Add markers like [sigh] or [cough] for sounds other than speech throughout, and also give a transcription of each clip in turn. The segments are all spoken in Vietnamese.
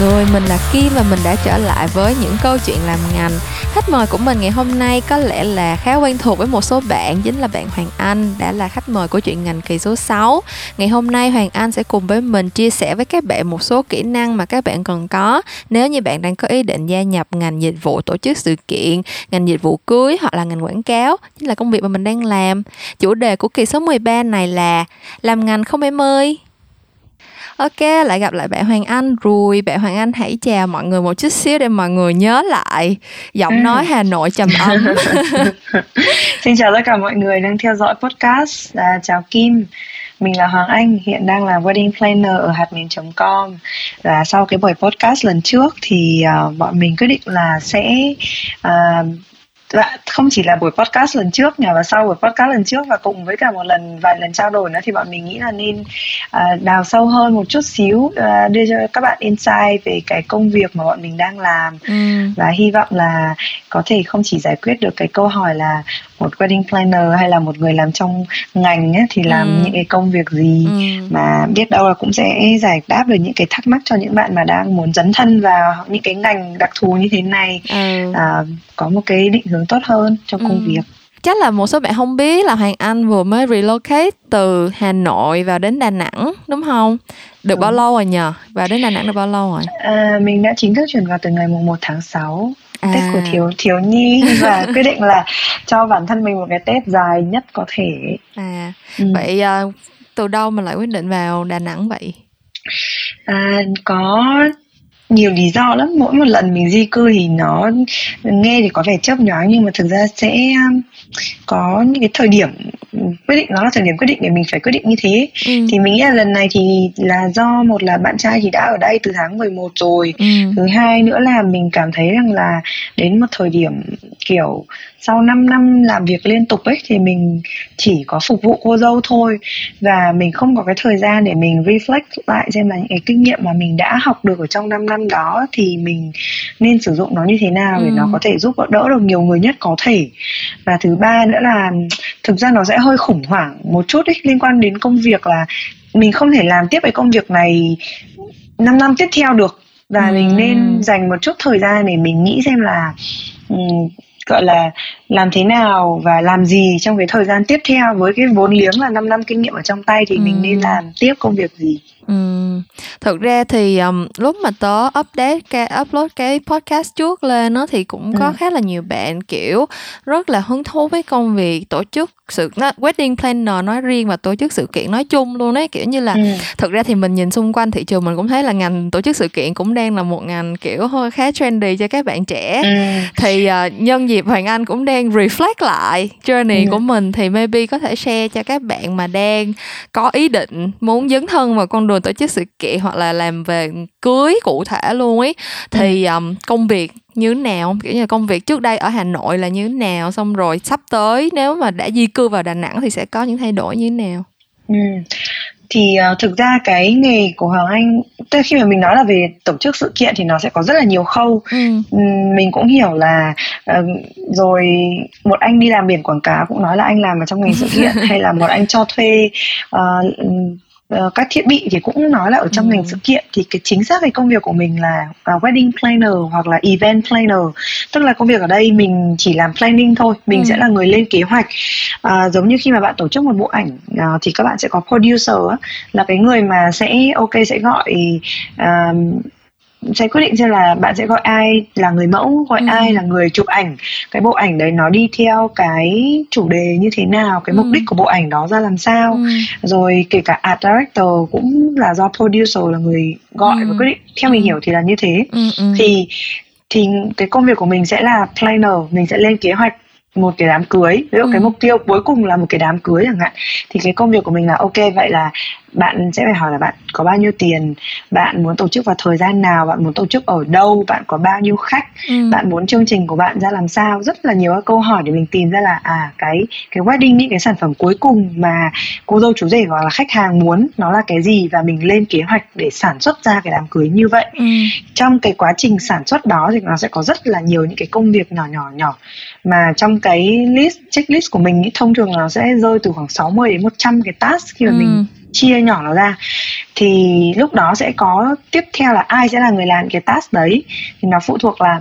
người, mình là Kim và mình đã trở lại với những câu chuyện làm ngành. Khách mời của mình ngày hôm nay có lẽ là khá quen thuộc với một số bạn, chính là bạn Hoàng Anh đã là khách mời của chuyện ngành kỳ số 6. Ngày hôm nay Hoàng Anh sẽ cùng với mình chia sẻ với các bạn một số kỹ năng mà các bạn cần có nếu như bạn đang có ý định gia nhập ngành dịch vụ tổ chức sự kiện, ngành dịch vụ cưới hoặc là ngành quảng cáo, chính là công việc mà mình đang làm. Chủ đề của kỳ số 13 này là làm ngành không em ơi. Ok, lại gặp lại bạn Hoàng Anh rồi. Bạn Hoàng Anh hãy chào mọi người một chút xíu để mọi người nhớ lại giọng ừ. nói Hà Nội trầm ấm. [laughs] Xin chào tất cả mọi người đang theo dõi podcast. À, chào Kim. Mình là Hoàng Anh, hiện đang là wedding planner ở hạt miền.com và sau cái buổi podcast lần trước thì uh, bọn mình quyết định là sẽ uh, Dạ, không chỉ là buổi podcast lần trước nhờ và sau buổi podcast lần trước và cùng với cả một lần vài lần trao đổi nữa thì bọn mình nghĩ là nên uh, đào sâu hơn một chút xíu uh, đưa cho các bạn insight về cái công việc mà bọn mình đang làm ừ. và hy vọng là có thể không chỉ giải quyết được cái câu hỏi là một wedding planner hay là một người làm trong ngành ấy, thì làm ừ. những cái công việc gì ừ. mà biết đâu là cũng sẽ giải đáp được những cái thắc mắc cho những bạn mà đang muốn dấn thân vào những cái ngành đặc thù như thế này ừ. à, có một cái định hướng tốt hơn trong công ừ. việc chắc là một số bạn không biết là Hoàng Anh vừa mới relocate từ Hà Nội vào đến Đà Nẵng đúng không? Được ừ. bao lâu rồi nhờ? Và đến Đà Nẵng được bao lâu rồi? À, mình đã chính thức chuyển vào từ ngày mùng 1 tháng 6 à. Tết của thiếu thiếu nhi [laughs] và quyết định là cho bản thân mình một cái Tết dài nhất có thể. À, ừ. vậy uh, từ đâu mà lại quyết định vào Đà Nẵng vậy? À, có nhiều lý do lắm mỗi một lần mình di cư thì nó nghe thì có vẻ chớp nhoáng nhưng mà thực ra sẽ um, có những cái thời điểm quyết định nó là thời điểm quyết định để mình phải quyết định như thế ừ. thì mình nghĩ là lần này thì là do một là bạn trai thì đã ở đây từ tháng 11 rồi ừ. thứ hai nữa là mình cảm thấy rằng là đến một thời điểm kiểu sau 5 năm làm việc liên tục ấy thì mình chỉ có phục vụ cô dâu thôi và mình không có cái thời gian để mình reflect lại xem là những cái kinh nghiệm mà mình đã học được ở trong 5 năm đó thì mình nên sử dụng nó như thế nào để ừ. nó có thể giúp đỡ được nhiều người nhất có thể và thứ ba nữa là thực ra nó sẽ hơi khủng hoảng một chút ấy liên quan đến công việc là mình không thể làm tiếp cái công việc này 5 năm tiếp theo được và ừ. mình nên dành một chút thời gian để mình nghĩ xem là um, gọi là làm thế nào và làm gì trong cái thời gian tiếp theo với cái vốn liếng là 5 năm kinh nghiệm ở trong tay thì ừ. mình nên làm tiếp công việc gì Ừ. Thực ra thì um, lúc mà tớ update cái upload cái podcast trước lên nó thì cũng có ừ. khá là nhiều bạn kiểu rất là hứng thú với công việc tổ chức sự wedding planner nói riêng và tổ chức sự kiện nói chung luôn đấy kiểu như là ừ. thực ra thì mình nhìn xung quanh thị trường mình cũng thấy là ngành tổ chức sự kiện cũng đang là một ngành kiểu hơi khá trendy cho các bạn trẻ ừ. thì uh, nhân dịp Hoàng Anh cũng đang reflect lại journey ừ. của mình thì maybe có thể share cho các bạn mà đang có ý định muốn dấn thân vào con đường tổ chức sự kiện hoặc là làm về cưới cụ thể luôn ấy thì ừ. um, công việc như thế nào? Kiểu như công việc trước đây ở Hà Nội là như thế nào? Xong rồi sắp tới nếu mà đã di cư vào Đà Nẵng thì sẽ có những thay đổi như thế nào? Ừ. Thì uh, thực ra cái nghề của Hoàng Anh tức khi mà mình nói là về tổ chức sự kiện thì nó sẽ có rất là nhiều khâu. Ừ. mình cũng hiểu là uh, rồi một anh đi làm biển quảng cáo cũng nói là anh làm ở trong ngành sự kiện [laughs] hay là một anh cho thuê uh, uh, các thiết bị thì cũng nói là ở trong ừ. ngành sự kiện thì cái chính xác cái công việc của mình là uh, wedding planner hoặc là event planner tức là công việc ở đây mình chỉ làm planning thôi mình ừ. sẽ là người lên kế hoạch uh, giống như khi mà bạn tổ chức một bộ ảnh uh, thì các bạn sẽ có producer là cái người mà sẽ ok sẽ gọi uh, sẽ quyết định xem là bạn sẽ gọi ai là người mẫu gọi ừ. ai là người chụp ảnh cái bộ ảnh đấy nó đi theo cái chủ đề như thế nào cái ừ. mục đích của bộ ảnh đó ra làm sao ừ. rồi kể cả art director cũng là do producer là người gọi ừ. và quyết định theo mình ừ. hiểu thì là như thế ừ. Ừ. thì thì cái công việc của mình sẽ là planner mình sẽ lên kế hoạch một cái đám cưới ví dụ ừ. cái mục tiêu cuối cùng là một cái đám cưới chẳng hạn thì cái công việc của mình là ok vậy là bạn sẽ phải hỏi là bạn có bao nhiêu tiền bạn muốn tổ chức vào thời gian nào bạn muốn tổ chức ở đâu bạn có bao nhiêu khách ừ. bạn muốn chương trình của bạn ra làm sao rất là nhiều các câu hỏi để mình tìm ra là à cái cái wedding những cái sản phẩm cuối cùng mà cô dâu chú rể hoặc là khách hàng muốn nó là cái gì và mình lên kế hoạch để sản xuất ra cái đám cưới như vậy ừ. trong cái quá trình sản xuất đó thì nó sẽ có rất là nhiều những cái công việc nhỏ nhỏ nhỏ mà trong cái list checklist của mình ý, thông thường nó sẽ rơi từ khoảng 60 đến 100 cái task khi mà ừ. mình chia nhỏ nó ra thì lúc đó sẽ có tiếp theo là ai sẽ là người làm cái task đấy thì nó phụ thuộc là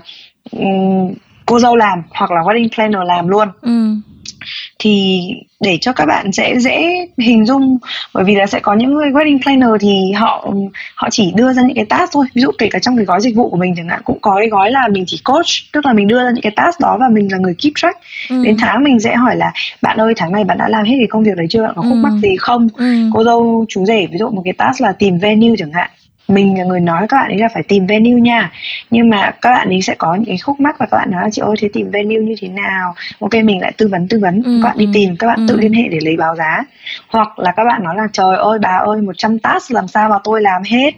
um, cô dâu làm hoặc là wedding planner làm luôn. Ừ thì để cho các bạn sẽ dễ hình dung bởi vì là sẽ có những người wedding planner thì họ họ chỉ đưa ra những cái task thôi ví dụ kể cả trong cái gói dịch vụ của mình chẳng hạn cũng có cái gói là mình chỉ coach tức là mình đưa ra những cái task đó và mình là người keep track ừ. đến tháng mình sẽ hỏi là bạn ơi tháng này bạn đã làm hết cái công việc đấy chưa bạn có khúc ừ. mắc gì không ừ. cô dâu chú rể ví dụ một cái task là tìm venue chẳng hạn mình là người nói các bạn ấy là phải tìm venue nha. Nhưng mà các bạn ấy sẽ có những cái khúc mắc và các bạn nói là chị ơi thế tìm venue như thế nào? Ok mình lại tư vấn tư vấn. Ừ, các bạn đi ừ, tìm các bạn ừ. tự liên hệ để lấy báo giá. Hoặc là các bạn nói là trời ơi bà ơi 100 task làm sao mà tôi làm hết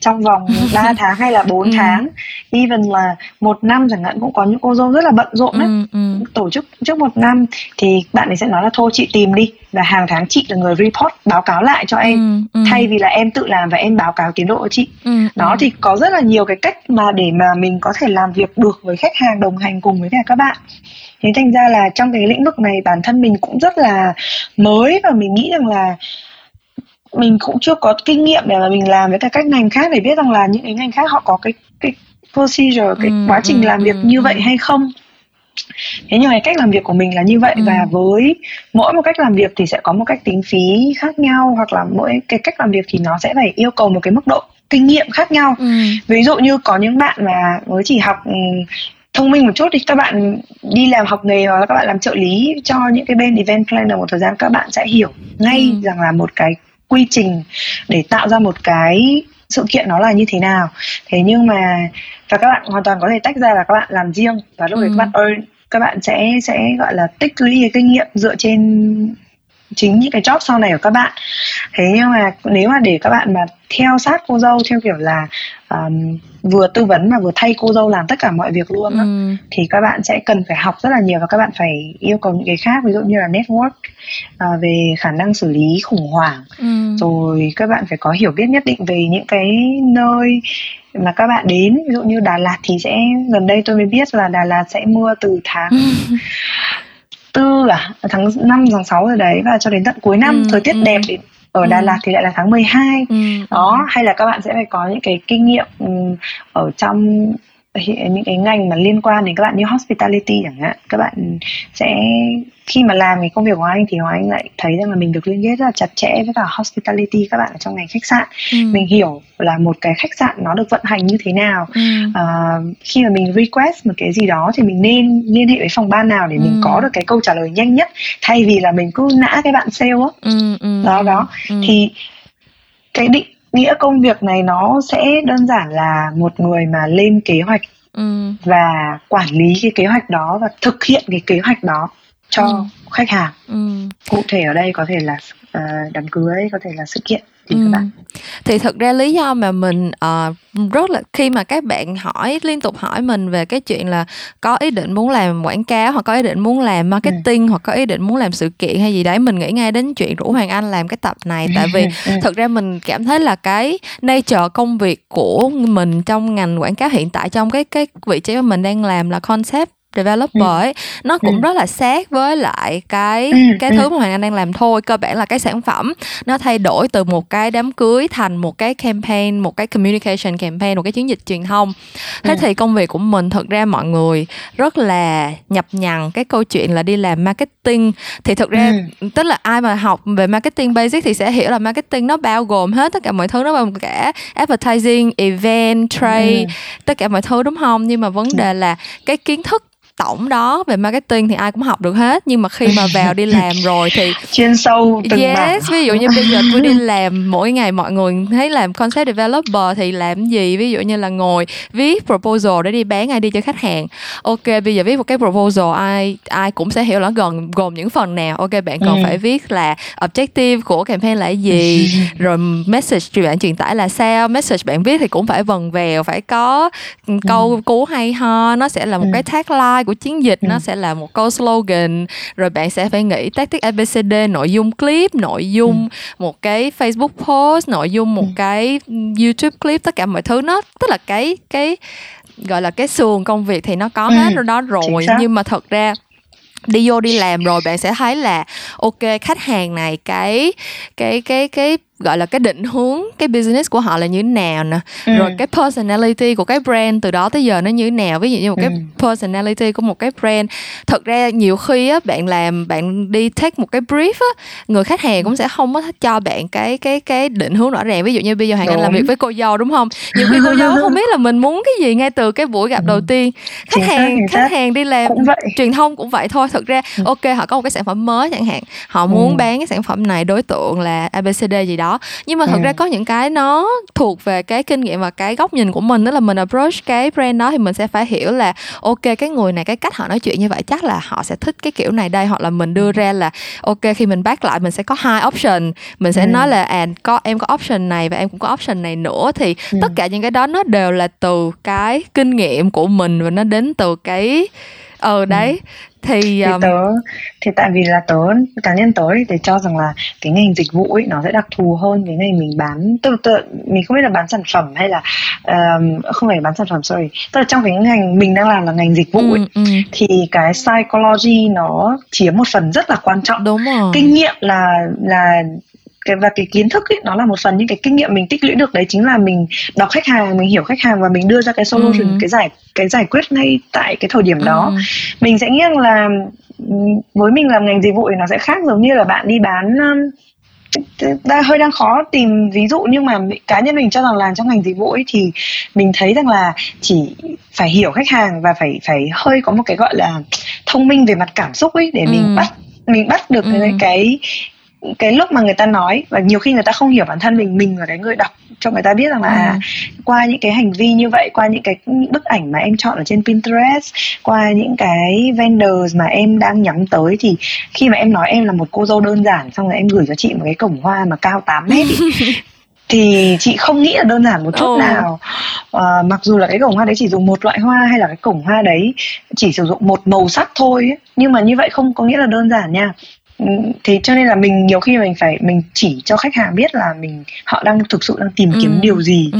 trong vòng [laughs] 3 tháng hay là 4 ừ. tháng? Even là một năm chẳng hạn cũng có những cô dâu rất là bận rộn đấy ừ, ừ. tổ chức trước một năm thì bạn ấy sẽ nói là thôi chị tìm đi và hàng tháng chị là người report báo cáo lại cho em ừ, ừ. thay vì là em tự làm và em báo cáo tiến độ cho chị ừ, đó ừ. thì có rất là nhiều cái cách mà để mà mình có thể làm việc được với khách hàng đồng hành cùng với cả các bạn thế thành ra là trong cái lĩnh vực này bản thân mình cũng rất là mới và mình nghĩ rằng là mình cũng chưa có kinh nghiệm để mà mình làm với cả các ngành khác để biết rằng là những cái ngành khác họ có cái cái procedure cái ừ, quá trình ừ, làm việc ừ, như vậy ừ. hay không thế nhưng mà cách làm việc của mình là như vậy ừ. và với mỗi một cách làm việc thì sẽ có một cách tính phí khác nhau hoặc là mỗi cái cách làm việc thì nó sẽ phải yêu cầu một cái mức độ kinh nghiệm khác nhau ừ. ví dụ như có những bạn mà mới chỉ học ừ, thông minh một chút thì các bạn đi làm học nghề hoặc là các bạn làm trợ lý cho những cái bên event planner một thời gian các bạn sẽ hiểu ngay ừ. rằng là một cái quy trình để tạo ra một cái sự kiện nó là như thế nào thế nhưng mà và các bạn hoàn toàn có thể tách ra là các bạn làm riêng và lúc ừ. đấy các bạn earn các bạn sẽ sẽ gọi là tích lũy cái kinh nghiệm dựa trên chính những cái job sau này của các bạn thế nhưng mà nếu mà để các bạn mà theo sát cô dâu theo kiểu là um, vừa tư vấn mà vừa thay cô dâu làm tất cả mọi việc luôn đó, ừ. thì các bạn sẽ cần phải học rất là nhiều và các bạn phải yêu cầu những cái khác ví dụ như là network uh, về khả năng xử lý khủng hoảng ừ. rồi các bạn phải có hiểu biết nhất định về những cái nơi mà các bạn đến ví dụ như Đà Lạt thì sẽ gần đây tôi mới biết là Đà Lạt sẽ mưa từ tháng [laughs] tư à tháng 5 tháng 6 rồi đấy và cho đến tận cuối năm ừ, thời tiết ừ. đẹp đến ở Đà ừ. Lạt thì lại là tháng 12 ừ. đó hay là các bạn sẽ phải có những cái kinh nghiệm ừ, ở trong những cái ngành mà liên quan đến các bạn như hospitality chẳng hạn các bạn sẽ khi mà làm cái công việc của anh thì Hoàng Anh lại thấy rằng là mình được liên kết rất là chặt chẽ với cả hospitality các bạn ở trong ngành khách sạn ừ. mình hiểu là một cái khách sạn nó được vận hành như thế nào ừ. à, khi mà mình request một cái gì đó thì mình nên liên hệ với phòng ban nào để ừ. mình có được cái câu trả lời nhanh nhất thay vì là mình cứ nã cái bạn sale á ừ, ừ, đó đó ừ. thì cái định nghĩa công việc này nó sẽ đơn giản là một người mà lên kế hoạch ừ. và quản lý cái kế hoạch đó và thực hiện cái kế hoạch đó cho ừ. Khách hàng ừ. cụ thể ở đây có thể là uh, đám cưới có thể là sự kiện thì ừ. các bạn thì thực ra lý do mà mình uh, rất là khi mà các bạn hỏi liên tục hỏi mình về cái chuyện là có ý định muốn làm quảng cáo hoặc có ý định muốn làm marketing ừ. hoặc có ý định muốn làm sự kiện hay gì đấy mình nghĩ ngay đến chuyện rủ hoàng anh làm cái tập này [laughs] tại vì ừ. thực ra mình cảm thấy là cái nature công việc của mình trong ngành quảng cáo hiện tại trong cái cái vị trí mà mình đang làm là concept developer ừ. ấy nó cũng ừ. rất là sát với lại cái ừ. cái thứ mà hoàng anh đang làm thôi cơ bản là cái sản phẩm nó thay đổi từ một cái đám cưới thành một cái campaign một cái communication campaign một cái chiến dịch truyền thông. Thế thì công việc của mình thực ra mọi người rất là nhập nhằng cái câu chuyện là đi làm marketing. Thì thực ra tức là ai mà học về marketing basic thì sẽ hiểu là marketing nó bao gồm hết tất cả mọi thứ nó bao gồm cả advertising event trade tất cả mọi thứ đúng không? Nhưng mà vấn đề là cái kiến thức tổng đó về marketing thì ai cũng học được hết. Nhưng mà khi mà vào đi [laughs] làm rồi thì chuyên sâu từng yes ví dụ như bây giờ tôi đi [laughs] làm mỗi ngày mọi người thấy làm concept developer thì làm gì? Ví dụ như là ngồi viết proposal để đi bán ai đi cho khách hàng. Ok bây giờ viết một cái proposal ai ai cũng sẽ hiểu là gồm gồm những phần nào. Ok bạn còn ừ. phải viết là objective của campaign là gì? [laughs] Rồi message truyền bạn truyền tải là sao? Message bạn viết thì cũng phải vần vèo phải có câu ừ. cú hay ho nó sẽ là một ừ. cái tagline của chiến dịch ừ. nó sẽ là một câu slogan rồi bạn sẽ phải nghĩ tactic abcd nội dung clip nội dung ừ. một cái facebook post nội dung một ừ. cái youtube clip tất cả mọi thứ nó tức là cái cái gọi là cái xuồng công việc thì nó có ừ. hết rồi đó rồi nhưng mà thật ra đi vô đi làm rồi bạn sẽ thấy là ok khách hàng này cái cái cái cái gọi là cái định hướng cái business của họ là như thế nào nè. Ừ. rồi cái personality của cái brand từ đó tới giờ nó như thế nào. Ví dụ như một cái ừ. personality của một cái brand. Thật ra nhiều khi á bạn làm bạn đi take một cái brief á người khách hàng cũng sẽ không có cho bạn cái cái cái định hướng rõ ràng. Ví dụ như bây giờ hoàng anh làm việc với cô dâu đúng không? Nhiều khi cô dâu không biết là mình muốn cái gì ngay từ cái buổi gặp ừ. đầu tiên. Khách chính hàng khách hàng đi làm truyền thông cũng vậy thôi. Thật ra ừ. ok họ có một cái sản phẩm mới chẳng hạn. Họ muốn ừ. bán cái sản phẩm này đối tượng là abcd gì đó nhưng mà thật ừ. ra có những cái nó thuộc về cái kinh nghiệm và cái góc nhìn của mình đó là mình approach cái brand đó thì mình sẽ phải hiểu là ok cái người này cái cách họ nói chuyện như vậy chắc là họ sẽ thích cái kiểu này đây hoặc là mình đưa ra là ok khi mình back lại mình sẽ có hai option mình sẽ ừ. nói là à có em có option này và em cũng có option này nữa thì ừ. tất cả những cái đó nó đều là từ cái kinh nghiệm của mình và nó đến từ cái ờ đấy ừ thì, thì um... tớ thì tại vì là tớ cá nhân tớ thì cho rằng là cái ngành dịch vụ ấy nó sẽ đặc thù hơn cái ngành mình bán. Tức là mình không biết là bán sản phẩm hay là um, không phải bán sản phẩm sorry. Tức là trong cái ngành mình đang làm là ngành dịch vụ ấy ừ, ừ. thì cái psychology nó chiếm một phần rất là quan trọng. Đúng rồi. Kinh nghiệm là là cái và cái kiến thức ấy, nó là một phần những cái kinh nghiệm mình tích lũy được đấy chính là mình đọc khách hàng mình hiểu khách hàng và mình đưa ra cái solution ừ. cái giải cái giải quyết ngay tại cái thời điểm đó ừ. mình sẽ nghĩ rằng là với mình làm ngành dịch vụ thì nó sẽ khác giống như là bạn đi bán đang hơi đang khó tìm ví dụ nhưng mà cá nhân mình cho rằng làm trong ngành dịch vụ ấy thì mình thấy rằng là chỉ phải hiểu khách hàng và phải phải hơi có một cái gọi là thông minh về mặt cảm xúc ấy để ừ. mình bắt mình bắt được ừ. cái cái lúc mà người ta nói và nhiều khi người ta không hiểu bản thân mình mình là cái người đọc cho người ta biết rằng là à. à, qua những cái hành vi như vậy qua những cái những bức ảnh mà em chọn ở trên Pinterest qua những cái vendors mà em đang nhắm tới thì khi mà em nói em là một cô dâu đơn giản xong rồi em gửi cho chị một cái cổng hoa mà cao 8 mét [laughs] thì chị không nghĩ là đơn giản một chút oh. nào à, mặc dù là cái cổng hoa đấy chỉ dùng một loại hoa hay là cái cổng hoa đấy chỉ sử dụng một màu sắc thôi ấy. nhưng mà như vậy không có nghĩa là đơn giản nha thế cho nên là mình nhiều khi mình phải mình chỉ cho khách hàng biết là mình họ đang thực sự đang tìm kiếm ừ. điều gì ừ.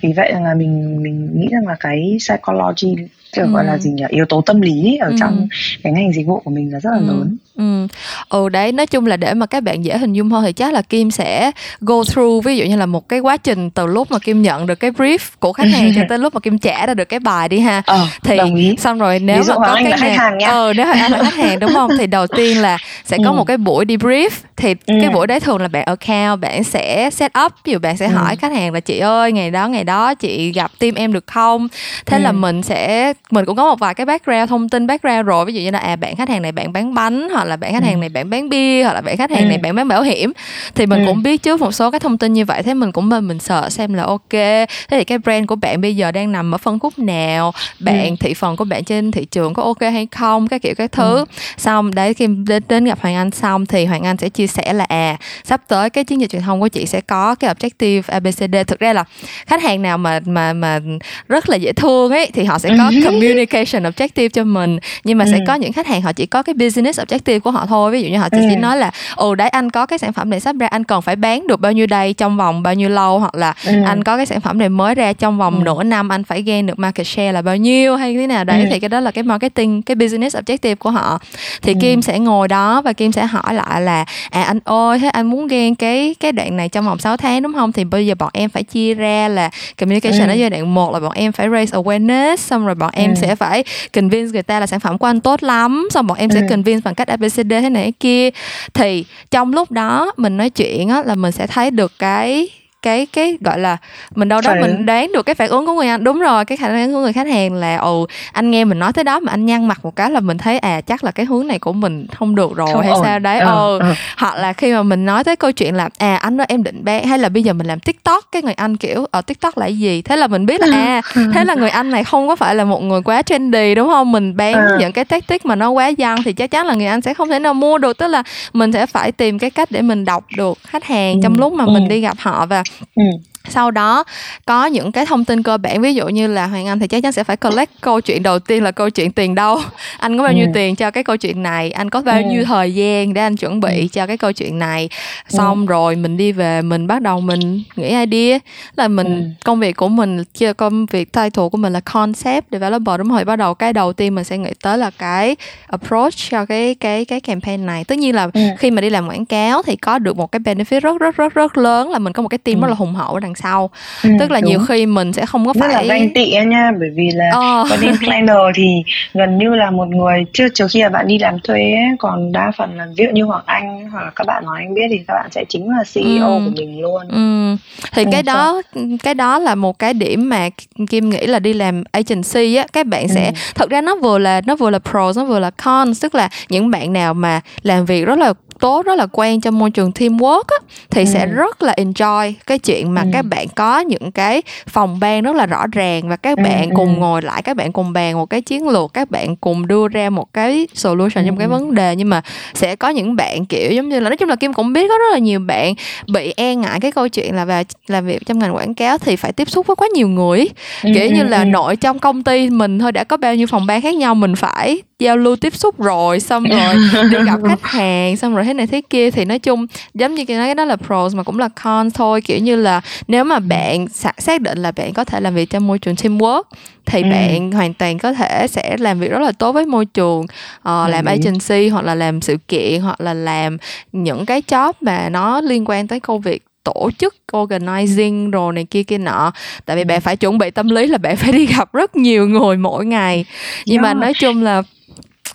vì vậy là mình mình nghĩ rằng là cái psychology kiểu ừ. gọi là gì nhỉ yếu tố tâm lý ở ừ. trong cái ngành dịch vụ của mình là rất là ừ. lớn ừ ừ đấy nói chung là để mà các bạn dễ hình dung hơn thì chắc là kim sẽ go through ví dụ như là một cái quá trình từ lúc mà kim nhận được cái brief của khách hàng cho [laughs] tới lúc mà kim trả ra được cái bài đi ha ờ, thì đồng ý. xong rồi nếu mà có cái khách hàng nha. ờ nếu mà anh là khách hàng đúng không thì đầu tiên là sẽ có ừ. một cái buổi debrief thì ừ. cái buổi đấy thường là bạn account bạn sẽ set up ví dụ bạn sẽ ừ. hỏi khách hàng là chị ơi ngày đó ngày đó chị gặp team em được không thế ừ. là mình sẽ mình cũng có một vài cái background thông tin background rồi ví dụ như là à bạn khách hàng này bạn bán bánh hoặc là bạn khách hàng ừ. này bạn bán bia hoặc là bạn khách hàng ừ. này bạn bán bảo hiểm thì mình ừ. cũng biết trước một số cái thông tin như vậy thế mình cũng mình mình sợ xem là ok thế thì cái brand của bạn bây giờ đang nằm ở phân khúc nào bạn ừ. thị phần của bạn trên thị trường có ok hay không cái kiểu cái thứ ừ. xong đấy khi đến, đến gặp hoàng anh xong thì hoàng anh sẽ chia sẻ là à sắp tới cái chiến dịch truyền thông của chị sẽ có cái objective abcd thực ra là khách hàng nào mà mà mà rất là dễ thương ấy thì họ sẽ có communication objective cho mình nhưng mà ừ. sẽ có những khách hàng họ chỉ có cái business objective của họ thôi ví dụ như họ chỉ, ừ. chỉ nói là ồ đấy anh có cái sản phẩm này sắp ra anh cần phải bán được bao nhiêu đây trong vòng bao nhiêu lâu hoặc là ừ. anh có cái sản phẩm này mới ra trong vòng ừ. nửa năm anh phải gain được market share là bao nhiêu hay thế nào đấy ừ. thì cái đó là cái marketing cái business objective của họ thì ừ. Kim sẽ ngồi đó và Kim sẽ hỏi lại là à anh ơi thế anh muốn gain cái cái đoạn này trong vòng 6 tháng đúng không thì bây giờ bọn em phải chia ra là communication ừ. ở giai đoạn một là bọn em phải raise awareness xong rồi bọn em ừ. sẽ phải convince người ta là sản phẩm của anh tốt lắm xong bọn em sẽ ừ. convince bằng cách abcd thế này thế kia. Thì trong lúc đó mình nói chuyện á, là mình sẽ thấy được cái cái cái gọi là mình đâu đó mình đoán được cái phản ứng của người anh đúng rồi cái khả năng của người khách hàng là ồ anh nghe mình nói tới đó mà anh nhăn mặt một cái là mình thấy à chắc là cái hướng này của mình không được rồi không hay ổn. sao đấy ờ, ờ. hoặc là khi mà mình nói tới câu chuyện là à anh nói em định bán hay là bây giờ mình làm tiktok cái người anh kiểu ở tiktok là gì thế là mình biết là ừ. à thế là người anh này không có phải là một người quá trendy đúng không mình bán à. những cái tactic mà nó quá dân thì chắc chắn là người anh sẽ không thể nào mua được tức là mình sẽ phải tìm cái cách để mình đọc được khách hàng ừ. trong lúc mà ừ. mình đi gặp họ và ừ sau đó có những cái thông tin cơ bản ví dụ như là hoàng anh thì chắc chắn sẽ phải collect câu chuyện đầu tiên là câu chuyện tiền đâu [laughs] anh có bao nhiêu ừ. tiền cho cái câu chuyện này anh có bao ừ. nhiêu thời gian để anh chuẩn bị ừ. cho cái câu chuyện này xong ừ. rồi mình đi về mình bắt đầu mình nghĩ idea là mình ừ. công việc của mình chưa công việc title của mình là concept developer đúng rồi bắt đầu cái đầu tiên mình sẽ nghĩ tới là cái approach cho cái cái cái campaign này tất nhiên là ừ. khi mà đi làm quảng cáo thì có được một cái benefit rất rất rất rất lớn là mình có một cái team ừ. rất là hùng hậu đằng sau ừ, tức là đúng. nhiều khi mình sẽ không có phải rất là ganh tị nha bởi vì là ờ. wedding planner thì gần như là một người trước trước khi là bạn đi làm thuê ấy, còn đa phần là ví dụ như hoàng anh hoặc là các bạn nói anh biết thì các bạn sẽ chính là ceo ừ. của mình luôn ừ. thì ừ, cái đó cái đó là một cái điểm mà kim nghĩ là đi làm agency á các bạn sẽ ừ. thật ra nó vừa là nó vừa là pros nó vừa là cons tức là những bạn nào mà làm việc rất là tốt rất là quen trong môi trường teamwork á, thì ừ. sẽ rất là enjoy cái chuyện mà ừ. các bạn có những cái phòng ban rất là rõ ràng và các ừ, bạn ừ. cùng ngồi lại các bạn cùng bàn một cái chiến lược các bạn cùng đưa ra một cái solution ừ. trong cái vấn đề nhưng mà sẽ có những bạn kiểu giống như là nói chung là kim cũng biết có rất là nhiều bạn bị e ngại cái câu chuyện là vào làm việc trong ngành quảng cáo thì phải tiếp xúc với quá nhiều người ừ. kiểu như là nội trong công ty mình thôi đã có bao nhiêu phòng ban khác nhau mình phải giao lưu tiếp xúc rồi xong [laughs] rồi đi gặp khách hàng xong rồi thế này thế kia. Thì nói chung giống như cái nói đó là pros mà cũng là con thôi. Kiểu như là nếu mà bạn xác định là bạn có thể làm việc trong môi trường teamwork thì ừ. bạn hoàn toàn có thể sẽ làm việc rất là tốt với môi trường uh, làm agency hoặc là làm sự kiện hoặc là làm những cái job mà nó liên quan tới công việc tổ chức organizing rồi này kia kia nọ. Tại vì bạn phải chuẩn bị tâm lý là bạn phải đi gặp rất nhiều người mỗi ngày. Nhưng yeah. mà nói chung là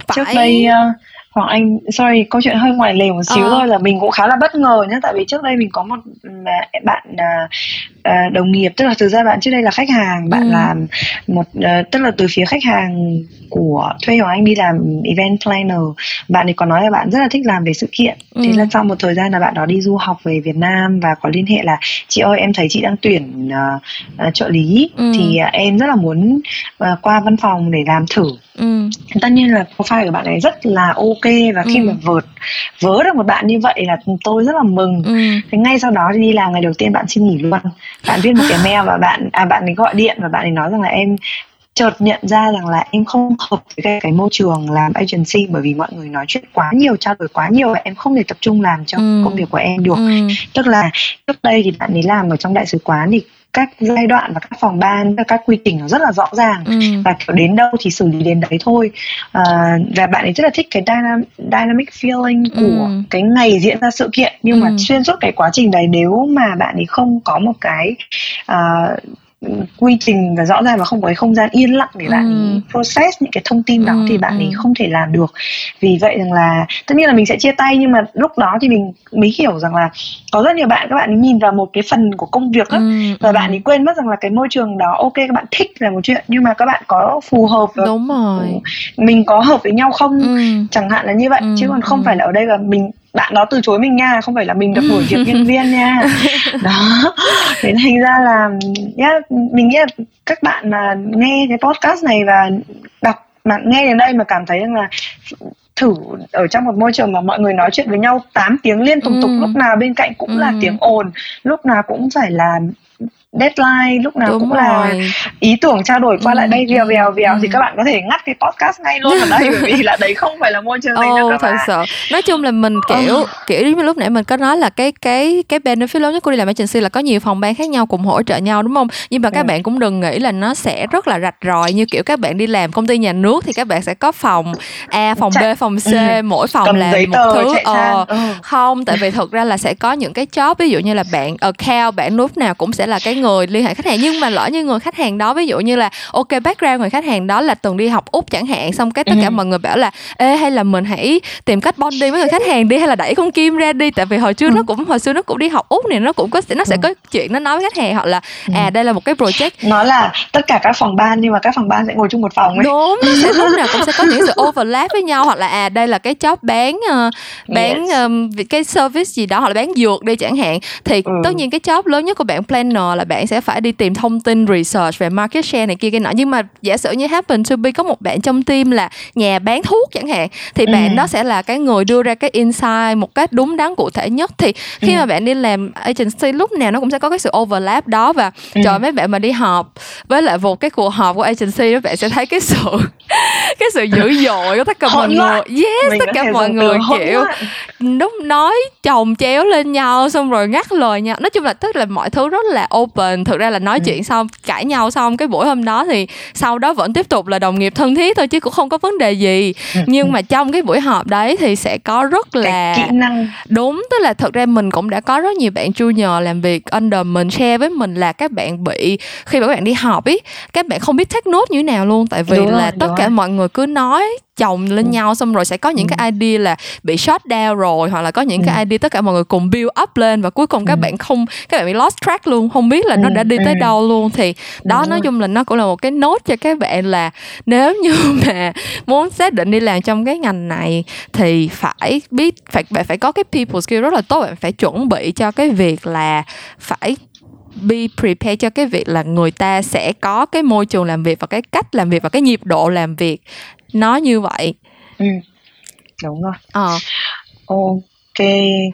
phải... trước đây uh, Hoàng Anh sorry câu chuyện hơi ngoài lề một xíu ờ. thôi là mình cũng khá là bất ngờ nhé tại vì trước đây mình có một bạn uh, đồng nghiệp tức là thực ra bạn trước đây là khách hàng bạn ừ. làm một uh, tức là từ phía khách hàng của thuê Hoàng Anh đi làm event planner bạn ấy có nói là bạn rất là thích làm về sự kiện ừ. thế là sau một thời gian là bạn đó đi du học về Việt Nam và có liên hệ là chị ơi em thấy chị đang tuyển uh, uh, trợ lý ừ. thì uh, em rất là muốn uh, qua văn phòng để làm thử Ừ. tất nhiên là profile của bạn ấy rất là ok và khi ừ. mà vượt vớ được một bạn như vậy là tôi rất là mừng ừ. thế ngay sau đó thì đi làm ngày đầu tiên bạn xin nghỉ luôn bạn viết một cái [laughs] mail và bạn à bạn ấy gọi điện và bạn ấy nói rằng là em chợt nhận ra rằng là em không hợp với cái, cái môi trường làm agency bởi vì mọi người nói chuyện quá nhiều trao đổi quá nhiều và em không thể tập trung làm cho ừ. công việc của em được ừ. tức là trước đây thì bạn ấy làm ở trong đại sứ quán thì các giai đoạn và các phòng ban các quy trình nó rất là rõ ràng ừ. và kiểu đến đâu thì xử lý đến đấy thôi à, và bạn ấy rất là thích cái dynamic, dynamic feeling của ừ. cái ngày diễn ra sự kiện nhưng ừ. mà xuyên suốt cái quá trình đấy nếu mà bạn ấy không có một cái uh, quy trình và rõ ràng và không có cái không gian yên lặng để bạn ừ. process những cái thông tin đó ừ, thì bạn ấy ừ. không thể làm được vì vậy rằng là tất nhiên là mình sẽ chia tay nhưng mà lúc đó thì mình mới hiểu rằng là có rất nhiều bạn các bạn ấy nhìn vào một cái phần của công việc đó, ừ, và ừ. bạn ấy quên mất rằng là cái môi trường đó ok các bạn thích là một chuyện nhưng mà các bạn có phù hợp và đúng rồi mình có hợp với nhau không ừ. chẳng hạn là như vậy ừ, chứ còn không ừ. phải là ở đây là mình bạn đó từ chối mình nha không phải là mình được đuổi [laughs] việc nhân viên nha [laughs] đó thế thành ra là yeah, mình nghĩ là các bạn mà nghe cái podcast này và đọc mà nghe đến đây mà cảm thấy rằng là thử ở trong một môi trường mà mọi người nói chuyện với nhau 8 tiếng liên tục ừ. tục lúc nào bên cạnh cũng ừ. là tiếng ồn lúc nào cũng phải là deadline lúc nào Đúng cũng rồi. là ý tưởng trao đổi qua ừ, lại đây vèo vèo vèo ừ. thì các bạn có thể ngắt cái podcast ngay luôn ở đây [laughs] bởi vì là đấy không phải là môi trường dành oh, cho thật sự nói chung là mình kiểu oh. kiểu như lúc nãy mình có nói là cái cái cái benefit lớn nhất của đi làm agency là có nhiều phòng ban khác nhau cùng hỗ trợ nhau đúng không nhưng mà các ừ. bạn cũng đừng nghĩ là nó sẽ rất là rạch ròi như kiểu các bạn đi làm công ty nhà nước thì các bạn sẽ có phòng A phòng B phòng C ừ. mỗi phòng Cầm là một thứ ờ ừ. không tại vì thực ra là sẽ có những cái job ví dụ như là bạn account bạn lúc nào cũng sẽ là cái người liên hệ khách hàng nhưng mà lỡ như người khách hàng đó ví dụ như là ok background người khách hàng đó là từng đi học úc chẳng hạn xong cái tất cả ừ. mọi người bảo là ê hay là mình hãy tìm cách bonding với người khách hàng đi hay là đẩy con kim ra đi tại vì hồi trước ừ. nó cũng hồi xưa nó cũng đi học úc này nó cũng có nó sẽ ừ. có chuyện nó nói với khách hàng hoặc là à đây là một cái project nó là tất cả các phòng ban nhưng mà các phòng ban sẽ ngồi chung một phòng ấy. đúng nó sẽ lúc nào cũng sẽ có những sự [laughs] overlap với nhau hoặc là à đây là cái job bán uh, bán yes. um, cái service gì đó hoặc là bán dược đi chẳng hạn thì ừ. tất nhiên cái job lớn nhất của bạn planner là bạn bạn sẽ phải đi tìm thông tin research về market share này kia cái nọ. Nhưng mà giả sử như happen to be có một bạn trong team là nhà bán thuốc chẳng hạn thì ừ. bạn đó sẽ là cái người đưa ra cái insight một cách đúng đắn cụ thể nhất. Thì khi ừ. mà bạn đi làm agency lúc nào nó cũng sẽ có cái sự overlap đó và ừ. trời mấy bạn mà đi họp với lại một cái cuộc họp của agency đó bạn sẽ thấy cái sự [laughs] cái sự dữ dội của tất cả mọi người. Yes Mình tất cả mọi người kiểu đúng nói chồng chéo lên nhau xong rồi ngắt lời nhau. Nói chung là tức là mọi thứ rất là open thực ra là nói ừ. chuyện xong cãi nhau xong cái buổi hôm đó thì sau đó vẫn tiếp tục là đồng nghiệp thân thiết thôi chứ cũng không có vấn đề gì. Ừ. nhưng mà trong cái buổi họp đấy thì sẽ có rất là kỹ năng. Đúng tức là thực ra mình cũng đã có rất nhiều bạn junior làm việc under mình share với mình là các bạn bị khi mà các bạn đi họp ý các bạn không biết take note như thế nào luôn. Tại vì đúng là rồi, tất cả mọi người cứ nói chồng lên ừ. nhau xong rồi sẽ có những ừ. cái idea là bị shut down rồi hoặc là có những ừ. cái idea tất cả mọi người cùng build up lên và cuối cùng các ừ. bạn không các bạn bị lost track luôn không biết là ừ. nó đã đi tới ừ. đâu luôn thì đó nói chung là nó cũng là một cái nốt cho các bạn là nếu như [laughs] mà muốn xác định đi làm trong cái ngành này thì phải biết phải bạn phải có cái people skill rất là tốt bạn phải chuẩn bị cho cái việc là phải be prepared cho cái việc là người ta sẽ có cái môi trường làm việc và cái cách làm việc và cái nhịp độ làm việc nó như vậy. Ừ. Đúng rồi. Ờ. Ok.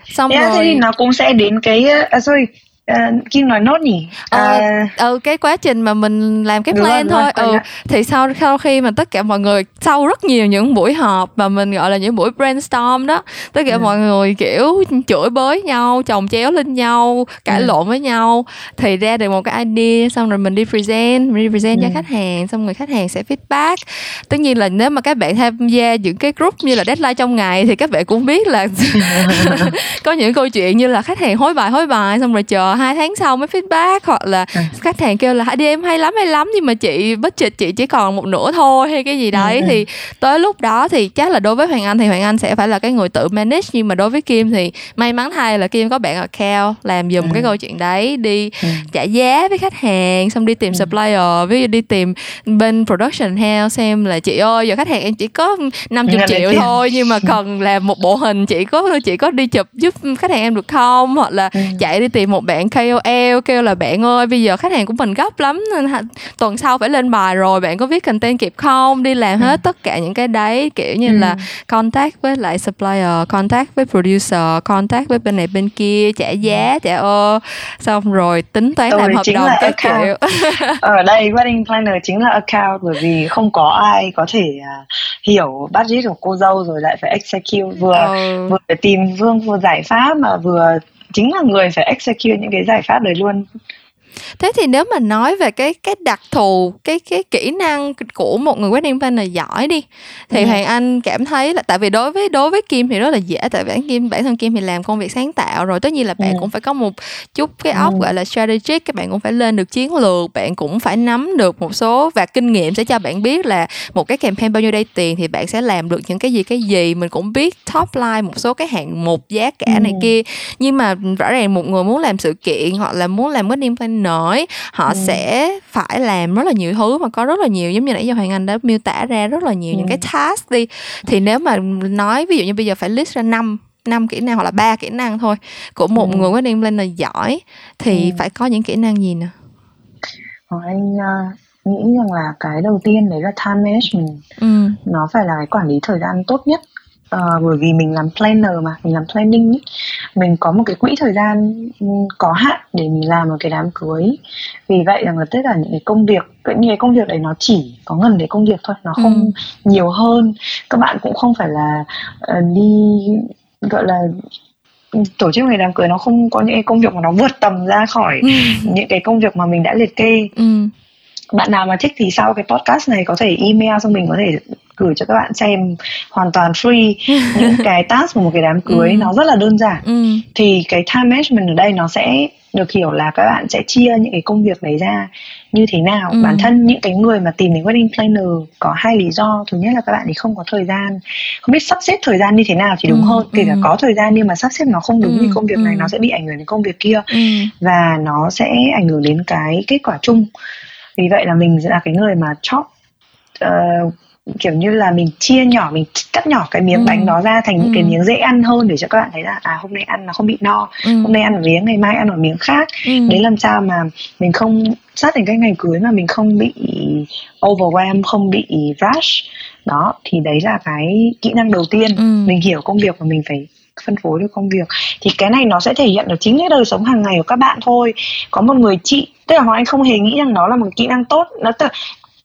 Xong yeah, rồi thế thì nó cũng sẽ đến cái uh, sorry uh, Kim nói nốt nhỉ? Ờ, uh, ừ cái quá trình mà mình làm cái plan rồi, thôi. ừ thì sau sau khi mà tất cả mọi người sau rất nhiều những buổi họp mà mình gọi là những buổi brainstorm đó, tất cả ừ. mọi người kiểu chửi bới nhau, chồng chéo lên nhau, cãi ừ. lộn với nhau thì ra được một cái idea xong rồi mình đi present, mình đi present ừ. cho khách hàng, xong người khách hàng sẽ feedback. Tất nhiên là nếu mà các bạn tham gia những cái group như là deadline trong ngày thì các bạn cũng biết là [laughs] [laughs] có những câu chuyện như là khách hàng hối bài hối bài xong rồi chờ hai tháng sau mới feedback hoặc là à. khách hàng kêu là đi em hay lắm hay lắm nhưng mà chị budget chị chỉ còn một nửa thôi hay cái gì đấy ừ. thì tới lúc đó thì chắc là đối với hoàng anh thì hoàng anh sẽ phải là cái người tự manage nhưng mà đối với kim thì may mắn thay là kim có bạn account làm dùm ừ. cái câu chuyện đấy đi ừ. trả giá với khách hàng xong đi tìm ừ. supplier ví dụ đi tìm bên production house xem là chị ơi giờ khách hàng em chỉ có 50 Nghe triệu thôi nhưng mà cần làm một bộ hình chị có chị có đi chụp giúp khách hàng em được không hoặc là ừ. chạy đi tìm một bạn KOL kêu là bạn ơi bây giờ khách hàng của mình gấp lắm nên tuần sau phải lên bài rồi bạn có viết content kịp không đi làm hết ừ. tất cả những cái đấy kiểu như ừ. là contact với lại supplier contact với producer contact với bên này bên kia trả giá ừ. trả ơ xong rồi tính toán làm hợp đồng các kiểu ở [laughs] đây wedding planner chính là account bởi vì không có ai có thể uh, hiểu budget của cô dâu rồi lại phải execute vừa ừ. vừa phải tìm vương vừa giải pháp mà vừa chính là người phải execute những cái giải pháp đấy luôn thế thì nếu mà nói về cái cái đặc thù cái cái kỹ năng của một người wedding planner giỏi đi thì ừ. hoàng anh cảm thấy là tại vì đối với đối với kim thì rất là dễ tại bản kim bản thân kim thì làm công việc sáng tạo rồi tất nhiên là bạn ừ. cũng phải có một chút cái óc ừ. gọi là strategic các bạn cũng phải lên được chiến lược bạn cũng phải nắm được một số và kinh nghiệm sẽ cho bạn biết là một cái campaign bao nhiêu đây tiền thì bạn sẽ làm được những cái gì cái gì mình cũng biết top line một số cái hạng mục giá cả ừ. này kia nhưng mà rõ ràng một người muốn làm sự kiện hoặc là muốn làm wedding planner nổi họ ừ. sẽ phải làm rất là nhiều thứ mà có rất là nhiều giống như nãy giờ hoàng anh đã miêu tả ra rất là nhiều ừ. những cái task đi thì nếu mà nói ví dụ như bây giờ phải list ra năm năm kỹ năng hoặc là ba kỹ năng thôi của một ừ. người wedding planner giỏi thì ừ. phải có những kỹ năng gì nè anh uh, nghĩ rằng là cái đầu tiên đấy là time management ừ. nó phải là cái quản lý thời gian tốt nhất uh, bởi vì mình làm planner mà mình làm planning ý. mình có một cái quỹ thời gian có hạn để mình làm một cái đám cưới vì vậy rằng là tất cả những cái công việc những cái công việc đấy nó chỉ có ngần để công việc thôi nó không ừ. nhiều hơn các bạn cũng không phải là uh, đi gọi là tổ chức ngày đám cưới nó không có những cái công việc mà nó vượt tầm ra khỏi ừ. những cái công việc mà mình đã liệt kê ừ bạn nào mà thích thì sau cái podcast này có thể email xong mình có thể gửi cho các bạn xem hoàn toàn free [laughs] những cái task của một cái đám cưới ừ. nó rất là đơn giản ừ. thì cái time management ở đây nó sẽ được hiểu là các bạn sẽ chia những cái công việc đấy ra như thế nào ừ. bản thân những cái người mà tìm đến wedding planner có hai lý do thứ nhất là các bạn thì không có thời gian không biết sắp xếp thời gian như thế nào thì đúng ừ. hơn kể cả ừ. có thời gian nhưng mà sắp xếp nó không đúng ừ. thì công việc này ừ. nó sẽ bị ảnh hưởng đến công việc kia ừ. và nó sẽ ảnh hưởng đến cái kết quả chung vì vậy là mình sẽ là cái người mà chop uh, kiểu như là mình chia nhỏ mình cắt nhỏ cái miếng ừ. bánh đó ra thành những cái miếng dễ ăn hơn để cho các bạn thấy là à hôm nay ăn là không bị no ừ. hôm nay ăn một miếng ngày mai ăn một miếng khác ừ. đấy làm sao mà mình không sát thành cái ngày cưới mà mình không bị overwhelm không bị rush đó thì đấy là cái kỹ năng đầu tiên ừ. mình hiểu công việc và mình phải phân phối được công việc thì cái này nó sẽ thể hiện ở chính cái đời sống hàng ngày của các bạn thôi có một người chị tức là hoàng anh không hề nghĩ rằng nó là một kỹ năng tốt nó tức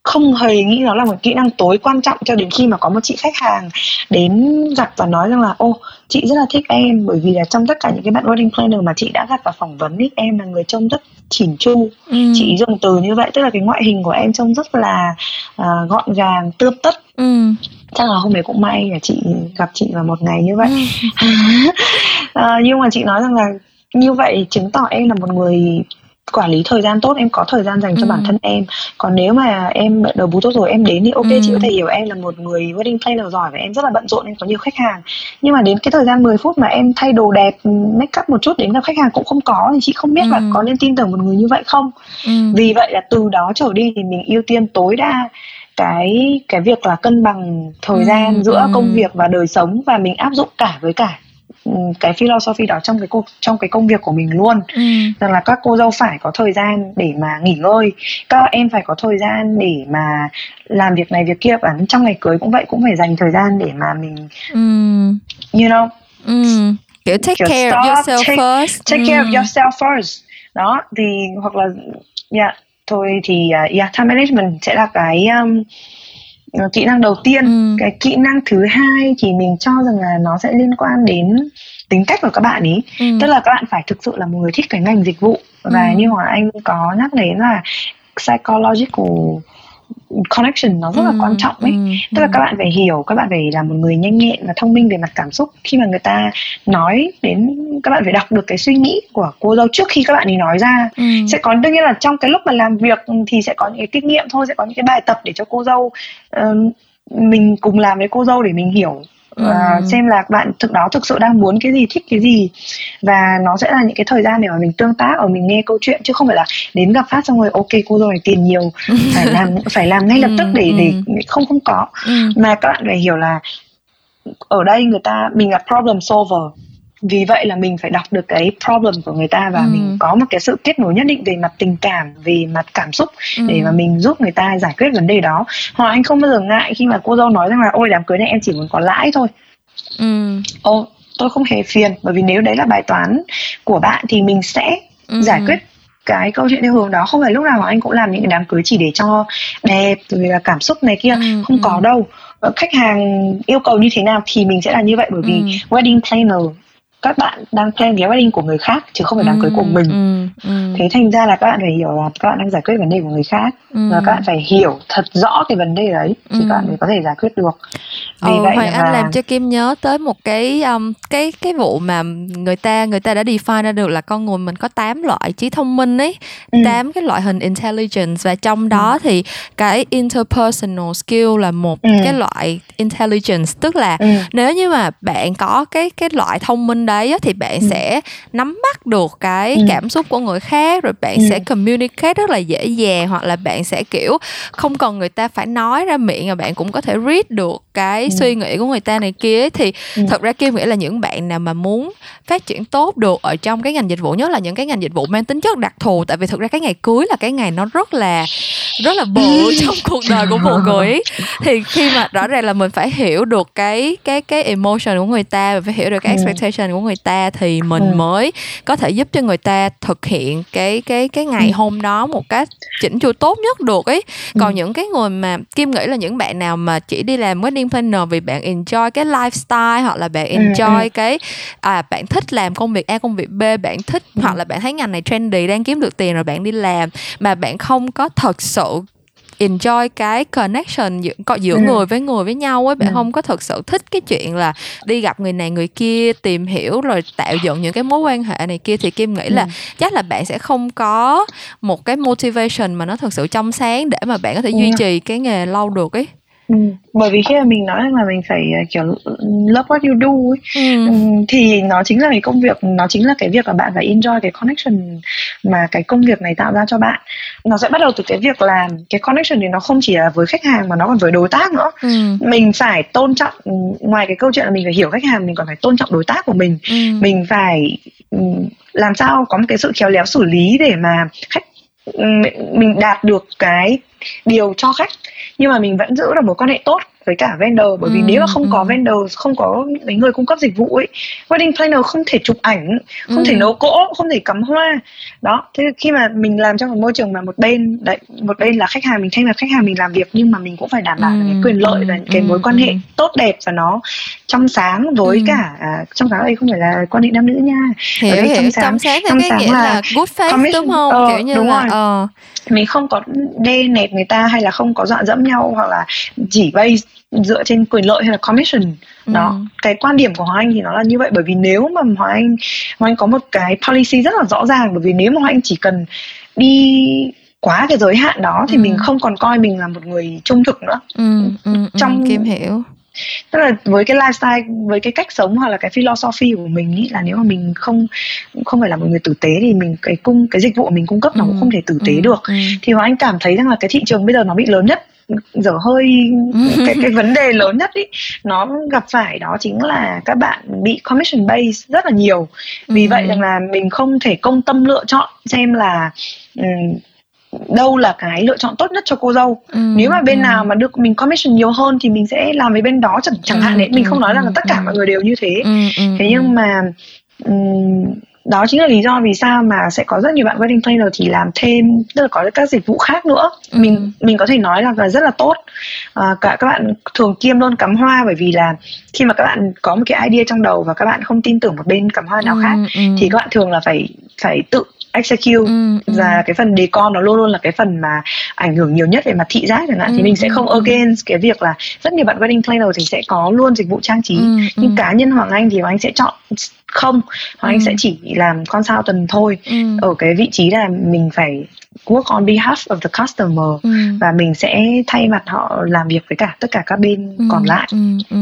không hề nghĩ nó là một kỹ năng tối quan trọng cho đến khi mà có một chị khách hàng đến gặp và nói rằng là ô chị rất là thích em bởi vì là trong tất cả những cái bạn wedding planner mà chị đã gặp và phỏng vấn ý, em là người trông rất chỉn chu ừ. chị dùng từ như vậy tức là cái ngoại hình của em trông rất là uh, gọn gàng tươm tất ừ. chắc là hôm đấy cũng may là chị gặp chị vào một ngày như vậy ừ. uh, [laughs] nhưng mà chị nói rằng là như vậy chứng tỏ em là một người quản lý thời gian tốt em có thời gian dành cho ừ. bản thân em còn nếu mà em đầu bú tốt rồi em đến thì ok ừ. chị có thể hiểu em là một người wedding planner giỏi và em rất là bận rộn em có nhiều khách hàng nhưng mà đến cái thời gian 10 phút mà em thay đồ đẹp make up một chút đến gặp khách hàng cũng không có thì chị không biết ừ. là có nên tin tưởng một người như vậy không ừ. vì vậy là từ đó trở đi thì mình ưu tiên tối đa cái cái việc là cân bằng thời ừ. gian giữa ừ. công việc và đời sống và mình áp dụng cả với cả Ừ, cái philosophy đó trong cái cuộc trong cái công việc của mình luôn ừ. rằng là các cô dâu phải có thời gian để mà nghỉ ngơi các em phải có thời gian để mà làm việc này việc kia và trong ngày cưới cũng vậy cũng phải dành thời gian để mà mình ừ. you know ừ. kiểu take kiểu care stop, of yourself take, first take ừ. care of yourself first đó thì hoặc là yeah thôi thì uh, yeah time management sẽ là cái um, kỹ năng đầu tiên ừ. cái kỹ năng thứ hai thì mình cho rằng là nó sẽ liên quan đến tính cách của các bạn ý ừ. tức là các bạn phải thực sự là một người thích cái ngành dịch vụ và ừ. như hoàng anh có nhắc đến là psychological connection nó rất là ừ, quan trọng ấy ừ, tức là ừ. các bạn phải hiểu các bạn phải là một người nhanh nhẹn và thông minh về mặt cảm xúc khi mà người ta nói đến các bạn phải đọc được cái suy nghĩ của cô dâu trước khi các bạn ấy nói ra ừ. sẽ có đương nhiên là trong cái lúc mà làm việc thì sẽ có những cái kinh nghiệm thôi sẽ có những cái bài tập để cho cô dâu uh, mình cùng làm với cô dâu để mình hiểu và ừ. xem là bạn thực đó thực sự đang muốn cái gì thích cái gì. Và nó sẽ là những cái thời gian để mà mình tương tác ở mình nghe câu chuyện chứ không phải là đến gặp phát xong rồi ok cô rồi tiền nhiều phải làm [laughs] phải làm ngay lập tức để để không không có. Mà các bạn phải hiểu là ở đây người ta mình là problem solver vì vậy là mình phải đọc được cái problem của người ta và ừ. mình có một cái sự kết nối nhất định về mặt tình cảm về mặt cảm xúc ừ. để mà mình giúp người ta giải quyết vấn đề đó hoặc anh không bao giờ ngại khi mà cô dâu nói rằng là ôi đám cưới này em chỉ muốn có lãi thôi ừ. ô tôi không hề phiền bởi vì nếu đấy là bài toán của bạn thì mình sẽ ừ. giải quyết cái câu chuyện theo hướng đó không phải lúc nào anh cũng làm những cái đám cưới chỉ để cho đẹp rồi là cảm xúc này kia ừ, không ừ. có đâu ờ, khách hàng yêu cầu như thế nào thì mình sẽ là như vậy bởi vì ừ. wedding planner các bạn đang plan cái wedding của người khác chứ không phải đám cưới của mình ừ, ừ. thế thành ra là các bạn phải hiểu là các bạn đang giải quyết vấn đề của người khác ừ. và các bạn phải hiểu thật rõ cái vấn đề đấy thì ừ. các bạn mới có thể giải quyết được vì ừ, vậy Hoàng Anh làm cho Kim nhớ tới một cái um, cái cái vụ mà người ta người ta đã define ra được là con người mình có 8 loại trí thông minh ấy, ừ. 8 cái loại hình intelligence và trong đó ừ. thì cái interpersonal skill là một ừ. cái loại intelligence tức là ừ. nếu như mà bạn có cái cái loại thông minh đấy á, thì bạn ừ. sẽ nắm bắt được cái ừ. cảm xúc của người khác rồi bạn ừ. sẽ communicate rất là dễ dàng hoặc là bạn sẽ kiểu không cần người ta phải nói ra miệng mà bạn cũng có thể read được cái ừ. suy nghĩ của người ta này kia thì ừ. thật ra kim nghĩ là những bạn nào mà muốn phát triển tốt được ở trong cái ngành dịch vụ nhất là những cái ngành dịch vụ mang tính chất đặc thù tại vì thực ra cái ngày cưới là cái ngày nó rất là rất là bự [laughs] trong cuộc đời của một người ấy. thì khi mà rõ ràng là mình phải hiểu được cái cái cái emotion của người ta và phải hiểu được cái ừ. expectation của người ta thì mình ừ. mới có thể giúp cho người ta thực hiện cái cái cái ngày hôm đó một cách chỉnh chu tốt nhất được ấy còn ừ. những cái người mà kim nghĩ là những bạn nào mà chỉ đi làm wedding planner vì bạn enjoy cái lifestyle hoặc là bạn ừ, enjoy ừ, cái à bạn thích làm công việc A công việc B bạn thích ừ. hoặc là bạn thấy ngành này trendy đang kiếm được tiền rồi bạn đi làm mà bạn không có thật sự enjoy cái connection giữa, giữa ừ. người với người với nhau ấy bạn ừ. không có thực sự thích cái chuyện là đi gặp người này người kia tìm hiểu rồi tạo dựng những cái mối quan hệ này kia thì kim nghĩ ừ. là chắc là bạn sẽ không có một cái motivation mà nó thực sự trong sáng để mà bạn có thể duy trì cái nghề lâu được ấy Ừ, bởi vì khi mà mình nói là mình phải uh, kiểu love what you do ấy, ừ. um, thì nó chính là cái công việc nó chính là cái việc là bạn phải enjoy cái connection mà cái công việc này tạo ra cho bạn nó sẽ bắt đầu từ cái việc là cái connection thì nó không chỉ là với khách hàng mà nó còn với đối tác nữa ừ. mình phải tôn trọng ngoài cái câu chuyện là mình phải hiểu khách hàng mình còn phải tôn trọng đối tác của mình ừ. mình phải làm sao có một cái sự khéo léo xử lý để mà khách mình đạt được cái điều cho khách nhưng mà mình vẫn giữ được một quan hệ tốt với cả vendor bởi vì ừ, nếu mà không ừ. có vendor không có mấy người cung cấp dịch vụ ấy wedding planner không thể chụp ảnh không ừ. thể nấu cỗ không thể cắm hoa đó thế khi mà mình làm trong một môi trường mà một bên đấy một bên là khách hàng mình thay mặt khách hàng mình làm việc nhưng mà mình cũng phải đảm bảo ừ. cái quyền lợi và cái mối quan hệ tốt đẹp và nó trong sáng với ừ. cả à, trong sáng đây không phải là quan hệ nam nữ nha hiểu, hiểu, trong sáng trong sáng, trong sáng nghĩa là, là good face đúng không ờ, kiểu như đúng là rồi. Ờ. mình không có đê nẹt người ta hay là không có dọa dẫm nhau hoặc là chỉ base dựa trên quyền lợi hay là commission đó ừ. cái quan điểm của hoàng anh thì nó là như vậy bởi vì nếu mà hoàng anh hoàng anh có một cái policy rất là rõ ràng bởi vì nếu mà hoàng anh chỉ cần đi quá cái giới hạn đó thì ừ. mình không còn coi mình là một người trung thực nữa ừ, ừ, ừ trong kim hiểu tức là với cái lifestyle với cái cách sống hoặc là cái philosophy của mình nghĩ là nếu mà mình không không phải là một người tử tế thì mình cái cung cái dịch vụ mình cung cấp nó cũng ừ, không thể tử tế ừ, được. Ừ. thì hoàng anh cảm thấy rằng là cái thị trường bây giờ nó bị lớn nhất dở hơi cái cái vấn đề lớn nhất ý [laughs] nó gặp phải đó chính là các bạn bị commission base rất là nhiều. Vì ừ. vậy rằng là mình không thể công tâm lựa chọn xem là um, đâu là cái lựa chọn tốt nhất cho cô dâu. Ừ, nếu mà bên ừ. nào mà được mình commission nhiều hơn thì mình sẽ làm với bên đó chẳng chẳng ừ, hạn đấy mình không nói rằng là tất cả mọi người đều như thế. Thế nhưng mà um, đó chính là lý do vì sao mà sẽ có rất nhiều bạn wedding planner thì làm thêm tức là có các dịch vụ khác nữa. Ừ. mình mình có thể nói là, là rất là tốt. À, cả các bạn thường kiêm luôn cắm hoa bởi vì là khi mà các bạn có một cái idea trong đầu và các bạn không tin tưởng một bên cắm hoa nào ừ, khác ừ. thì các bạn thường là phải phải tự execute ừ, ừ. và cái phần decor nó luôn luôn là cái phần mà ảnh hưởng nhiều nhất về mặt thị giác chẳng hạn ừ, thì mình sẽ ừ, không ừ. against cái việc là rất nhiều bạn wedding planner thì sẽ có luôn dịch vụ trang trí ừ, nhưng ừ. cá nhân hoàng anh thì hoàng anh sẽ chọn không hoàng ừ. anh sẽ chỉ làm consultant thôi ừ. ở cái vị trí là mình phải work on behalf of the customer ừ. và mình sẽ thay mặt họ làm việc với cả tất cả các bên ừ. còn lại ừ. Ừ.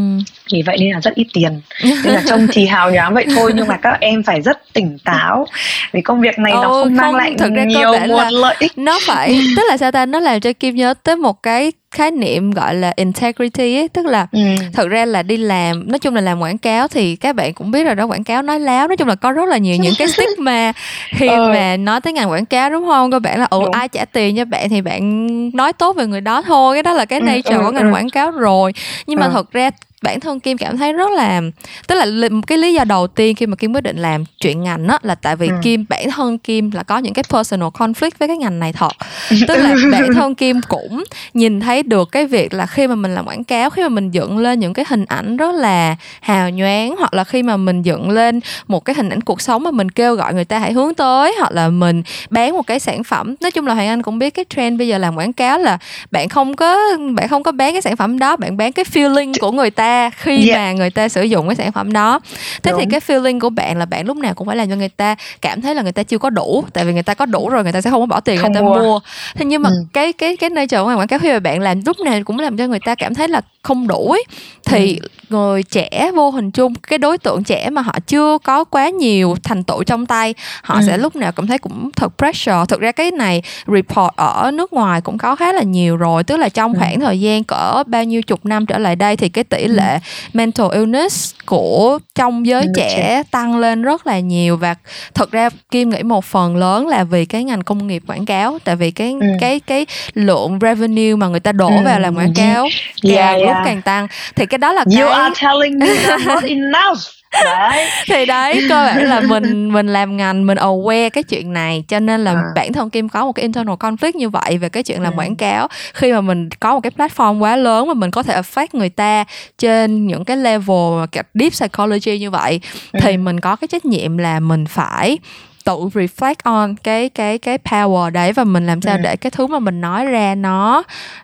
vì vậy nên là rất ít tiền [laughs] nên là trông thì hào nhoáng vậy thôi nhưng mà các em phải rất tỉnh táo vì công việc này ừ, nó không mang lại thực ra nhiều nguồn lợi ích nó phải tức là sao ta nó làm cho kim nhớ tới một cái khái niệm gọi là integrity ấy tức là ừ. thực ra là đi làm nói chung là làm quảng cáo thì các bạn cũng biết rồi đó quảng cáo nói láo nói chung là có rất là nhiều những cái [laughs] stigma khi ừ. mà nói tới ngành quảng cáo đúng không các bạn là ồ ai trả tiền cho bạn thì bạn nói tốt về người đó thôi cái đó là cái ừ, nature ừ, của ngành ừ. quảng cáo rồi nhưng mà ừ. thật ra bản thân kim cảm thấy rất là tức là cái lý do đầu tiên khi mà kim quyết định làm chuyện ngành đó là tại vì ừ. kim bản thân kim là có những cái personal conflict với cái ngành này thật [laughs] tức là bản thân kim cũng nhìn thấy được cái việc là khi mà mình làm quảng cáo khi mà mình dựng lên những cái hình ảnh rất là hào nhoáng hoặc là khi mà mình dựng lên một cái hình ảnh cuộc sống mà mình kêu gọi người ta hãy hướng tới hoặc là mình bán một cái sản phẩm nói chung là hoàng anh cũng biết cái trend bây giờ làm quảng cáo là bạn không có bạn không có bán cái sản phẩm đó bạn bán cái feeling của người ta khi yeah. mà người ta sử dụng cái sản phẩm đó thế Đúng. thì cái feeling của bạn là bạn lúc nào cũng phải làm cho người ta cảm thấy là người ta chưa có đủ tại vì người ta có đủ rồi người ta sẽ không có bỏ tiền không người ta mua. mua thế nhưng mà ừ. cái cái cái nơi chờ ngoài quảng cáo khi mà bạn làm lúc nào cũng làm cho người ta cảm thấy là không đủ ấy, thì ừ. người trẻ vô hình chung cái đối tượng trẻ mà họ chưa có quá nhiều thành tựu trong tay họ ừ. sẽ lúc nào cũng thấy cũng thật pressure thực ra cái này report ở nước ngoài cũng có khá là nhiều rồi tức là trong ừ. khoảng thời gian cỡ bao nhiêu chục năm trở lại đây thì cái tỷ lệ ừ. mental illness của trong giới ừ, trẻ tăng lên rất là nhiều và thật ra kim nghĩ một phần lớn là vì cái ngành công nghiệp quảng cáo tại vì cái ừ. cái cái lượng revenue mà người ta đổ ừ. vào làm quảng cáo yeah, yeah. Lúc càng tăng thì cái đó là you cái... are telling me not enough đấy. [laughs] thì đấy cơ bản là mình mình làm ngành mình aware cái chuyện này cho nên là à. bản thân kim có một cái internal conflict như vậy về cái chuyện làm ừ. quảng cáo khi mà mình có một cái platform quá lớn mà mình có thể affect người ta trên những cái level deep psychology như vậy ừ. thì mình có cái trách nhiệm là mình phải tự reflect on cái cái cái power đấy và mình làm sao ừ. để cái thứ mà mình nói ra nó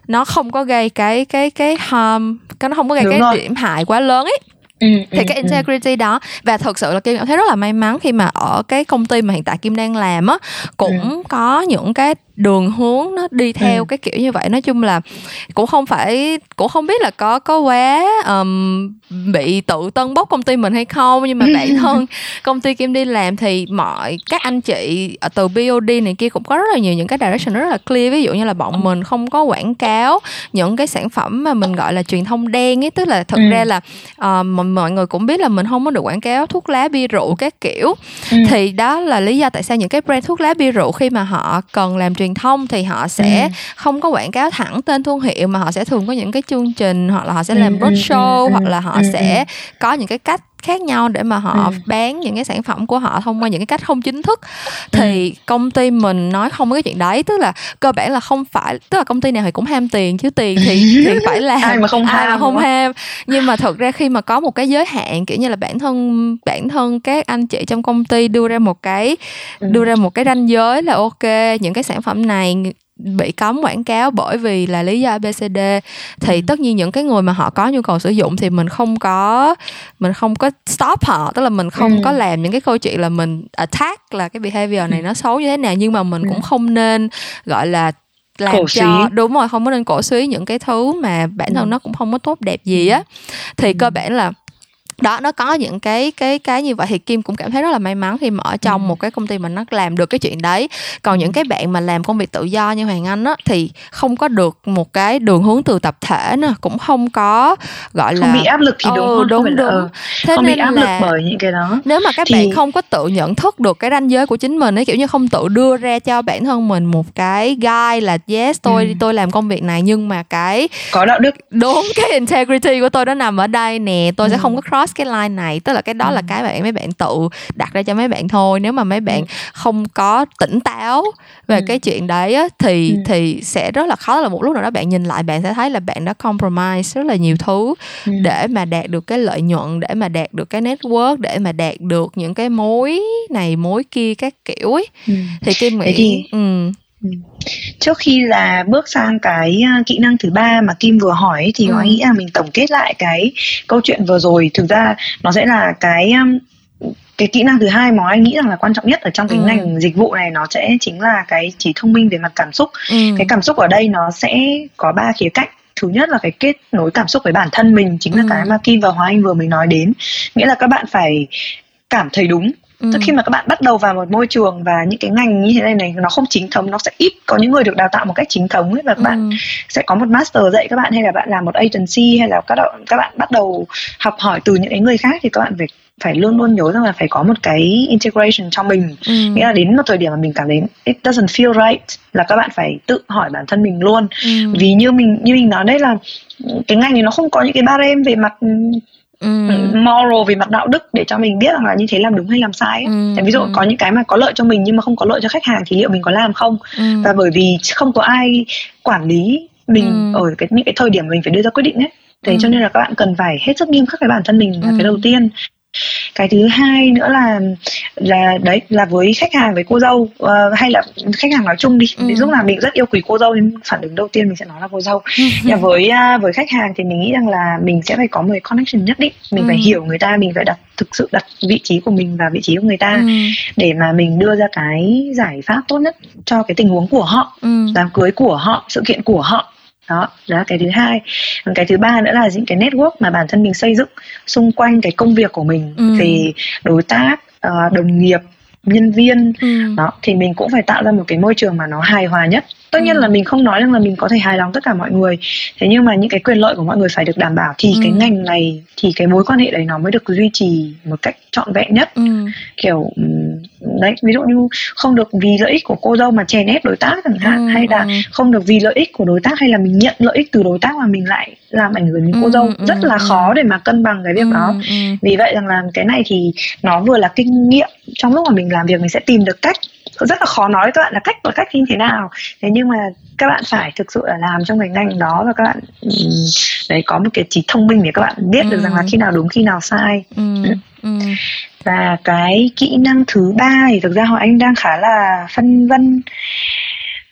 nó không có gây cái cái cái harm cái nó không có gây Đúng cái rồi. điểm hại quá lớn ấy Ừ, thì ừ, cái ừ. integrity ừ. đó và thật sự là kim cảm thấy rất là may mắn khi mà ở cái công ty mà hiện tại kim đang làm á cũng ừ. có những cái đường hướng nó đi theo ừ. cái kiểu như vậy nói chung là cũng không phải cũng không biết là có có quá um, bị tự tân bốc công ty mình hay không nhưng mà [laughs] bản thân công ty kim đi làm thì mọi các anh chị ở từ BOD này kia cũng có rất là nhiều những cái direction rất là clear ví dụ như là bọn ừ. mình không có quảng cáo những cái sản phẩm mà mình gọi là truyền thông đen ấy tức là thực ừ. ra là uh, mọi người cũng biết là mình không có được quảng cáo thuốc lá bia rượu các kiểu ừ. thì đó là lý do tại sao những cái brand thuốc lá bia rượu khi mà họ cần làm truyền thông thì họ sẽ ừ. không có quảng cáo thẳng tên thương hiệu mà họ sẽ thường có những cái chương trình hoặc là họ sẽ làm ừ, roadshow ừ, hoặc là họ sẽ có những cái cách khác nhau để mà họ ừ. bán những cái sản phẩm của họ thông qua những cái cách không chính thức thì ừ. công ty mình nói không có cái chuyện đấy tức là cơ bản là không phải tức là công ty nào thì cũng ham tiền chứ tiền thì [laughs] thì phải làm ai mà không ai ham mà không ham nhưng mà thật ra khi mà có một cái giới hạn kiểu như là bản thân bản thân các anh chị trong công ty đưa ra một cái ừ. đưa ra một cái ranh giới là ok những cái sản phẩm này bị cấm quảng cáo bởi vì là lý do ABCD thì ừ. tất nhiên những cái người mà họ có nhu cầu sử dụng thì mình không có mình không có stop họ tức là mình không ừ. có làm những cái câu chuyện là mình attack là cái behavior này ừ. nó xấu như thế nào nhưng mà mình ừ. cũng không nên gọi là làm cổ cho suý. đúng rồi không có nên cổ suý những cái thứ mà bản thân ừ. nó cũng không có tốt đẹp gì á thì cơ bản là đó nó có những cái cái cái như vậy thì kim cũng cảm thấy rất là may mắn khi mà ở trong ừ. một cái công ty mà nó làm được cái chuyện đấy còn những cái bạn mà làm công việc tự do như hoàng anh á thì không có được một cái đường hướng từ tập thể nữa cũng không có gọi là không bị áp lực thì đúng ừ, đúng đúng là, thế không nên bị áp là lực bởi những cái đó nếu mà các thì... bạn không có tự nhận thức được cái ranh giới của chính mình ấy kiểu như không tự đưa ra cho bản thân mình một cái guide là yes tôi ừ. tôi làm công việc này nhưng mà cái có đạo đức đúng cái integrity của tôi nó nằm ở đây nè tôi ừ. sẽ không có cross cross cái line này tức là cái đó ừ. là cái bạn mấy bạn tự đặt ra cho mấy bạn thôi nếu mà mấy bạn ừ. không có tỉnh táo về ừ. cái chuyện đấy á, thì ừ. thì sẽ rất là khó là một lúc nào đó bạn nhìn lại bạn sẽ thấy là bạn đã compromise rất là nhiều thứ ừ. để mà đạt được cái lợi nhuận để mà đạt được cái network để mà đạt được những cái mối này mối kia các kiểu ấy ừ. thì kim nghĩ thì... ừ Ừ. Trước khi là bước sang cái uh, kỹ năng thứ ba mà Kim vừa hỏi thì ừ. nói nghĩ là mình tổng kết lại cái câu chuyện vừa rồi thực ra nó sẽ là cái um, cái kỹ năng thứ hai mà anh nghĩ rằng là quan trọng nhất ở trong cái ừ. ngành dịch vụ này nó sẽ chính là cái trí thông minh về mặt cảm xúc ừ. cái cảm xúc ở đây nó sẽ có ba khía cạnh thứ nhất là cái kết nối cảm xúc với bản thân mình chính là ừ. cái mà Kim và Hoàng Anh vừa mới nói đến nghĩa là các bạn phải cảm thấy đúng Ừ. Tức khi mà các bạn bắt đầu vào một môi trường và những cái ngành như thế này này nó không chính thống nó sẽ ít có những người được đào tạo một cách chính thống ấy và các ừ. bạn sẽ có một master dạy các bạn hay là bạn làm một agency hay là các bạn các bạn bắt đầu học hỏi từ những cái người khác thì các bạn phải phải luôn luôn nhớ rằng là phải có một cái integration cho mình ừ. nghĩa là đến một thời điểm mà mình cảm thấy it doesn't feel right là các bạn phải tự hỏi bản thân mình luôn ừ. vì như mình như mình nói đây là cái ngành này nó không có những cái barem về mặt Ừ. moral về mặt đạo đức để cho mình biết rằng là như thế làm đúng hay làm sai ừ. ví dụ có những cái mà có lợi cho mình nhưng mà không có lợi cho khách hàng thì liệu mình có làm không ừ. và bởi vì không có ai quản lý mình ừ. ở cái những cái thời điểm mình phải đưa ra quyết định ấy thế ừ. cho nên là các bạn cần phải hết sức nghiêm khắc với bản thân mình là ừ. cái đầu tiên cái thứ hai nữa là là đấy là với khách hàng với cô dâu uh, hay là khách hàng nói chung đi ừ. ví dụ là mình rất yêu quý cô dâu nên phản ứng đầu tiên mình sẽ nói là cô dâu ừ. với uh, với khách hàng thì mình nghĩ rằng là mình sẽ phải có một cái connection nhất định mình ừ. phải hiểu người ta mình phải đặt thực sự đặt vị trí của mình vào vị trí của người ta ừ. để mà mình đưa ra cái giải pháp tốt nhất cho cái tình huống của họ ừ. đám cưới của họ sự kiện của họ đó là cái thứ hai còn cái thứ ba nữa là những cái network mà bản thân mình xây dựng xung quanh cái công việc của mình ừ. về đối tác uh, đồng nghiệp nhân viên ừ. đó thì mình cũng phải tạo ra một cái môi trường mà nó hài hòa nhất tất nhiên ừ. là mình không nói rằng là mình có thể hài lòng tất cả mọi người thế nhưng mà những cái quyền lợi của mọi người phải được đảm bảo thì ừ. cái ngành này thì cái mối quan hệ đấy nó mới được duy trì một cách trọn vẹn nhất ừ. kiểu đấy ví dụ như không được vì lợi ích của cô dâu mà chèn ép đối tác chẳng hạn ừ. hay là ừ. không được vì lợi ích của đối tác hay là mình nhận lợi ích từ đối tác mà mình lại làm ảnh hưởng đến cô ừ. dâu ừ. rất là ừ. khó để mà cân bằng cái việc ừ. đó vì vậy rằng là cái này thì nó vừa là kinh nghiệm trong lúc mà mình làm việc mình sẽ tìm được cách rất là khó nói các bạn là cách là cách như thế nào thế nhưng mà các bạn phải thực sự là làm trong cái ngành đó và các bạn đấy có một cái trí thông minh để các bạn biết được rằng là khi nào đúng khi nào sai [laughs] và cái kỹ năng thứ ba thì thực ra họ anh đang khá là phân vân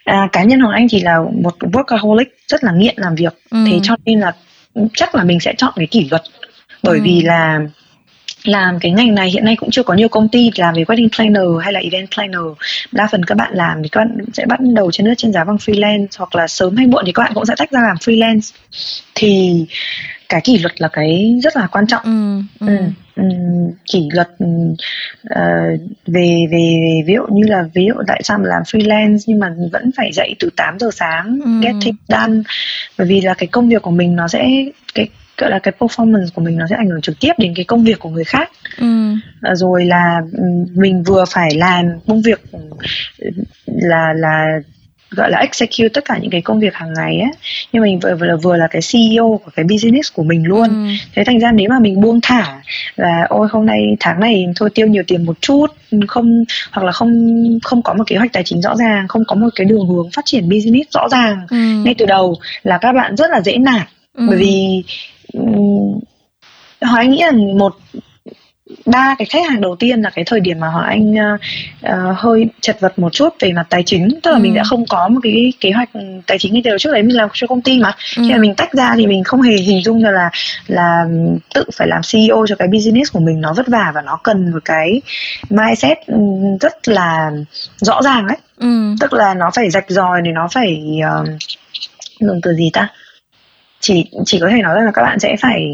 à, cá nhân hoàng anh chỉ là một workaholic rất là nghiện làm việc ừ. thế cho nên là chắc là mình sẽ chọn cái kỷ luật bởi ừ. vì là làm cái ngành này hiện nay cũng chưa có nhiều công ty làm về wedding planner hay là event planner đa phần các bạn làm thì các bạn sẽ bắt đầu trên nước trên giá bằng freelance hoặc là sớm hay muộn thì các bạn cũng sẽ tách ra làm freelance thì cái kỷ luật là cái rất là quan trọng ừ, ừ. Ừ, kỷ luật uh, về về ví dụ như là ví dụ tại sao mà làm freelance nhưng mà vẫn phải dậy từ 8 giờ sáng ừ. get it done bởi vì là cái công việc của mình nó sẽ cái gọi là cái performance của mình nó sẽ ảnh hưởng trực tiếp đến cái công việc của người khác ừ. rồi là mình vừa phải làm công việc là là gọi là execute tất cả những cái công việc hàng ngày á nhưng mình vừa, vừa là vừa là cái CEO của cái business của mình luôn ừ. thế thành ra nếu mà mình buông thả là ôi hôm nay tháng này thôi tiêu nhiều tiền một chút không hoặc là không không có một kế hoạch tài chính rõ ràng không có một cái đường hướng phát triển business rõ ràng ừ. ngay từ đầu là các bạn rất là dễ nản ừ. bởi vì um, Hoài nghĩ là một ba cái khách hàng đầu tiên là cái thời điểm mà họ anh uh, hơi chật vật một chút về mặt tài chính tức là ừ. mình đã không có một cái kế hoạch tài chính như thế trước đấy mình làm cho công ty mà ừ. khi mà mình tách ra thì mình không hề hình dung ra là là tự phải làm CEO cho cái business của mình nó vất vả và nó cần một cái mindset rất là rõ ràng ấy ừ. tức là nó phải rạch ròi thì nó phải uh, dùng từ gì ta chỉ chỉ có thể nói là các bạn sẽ phải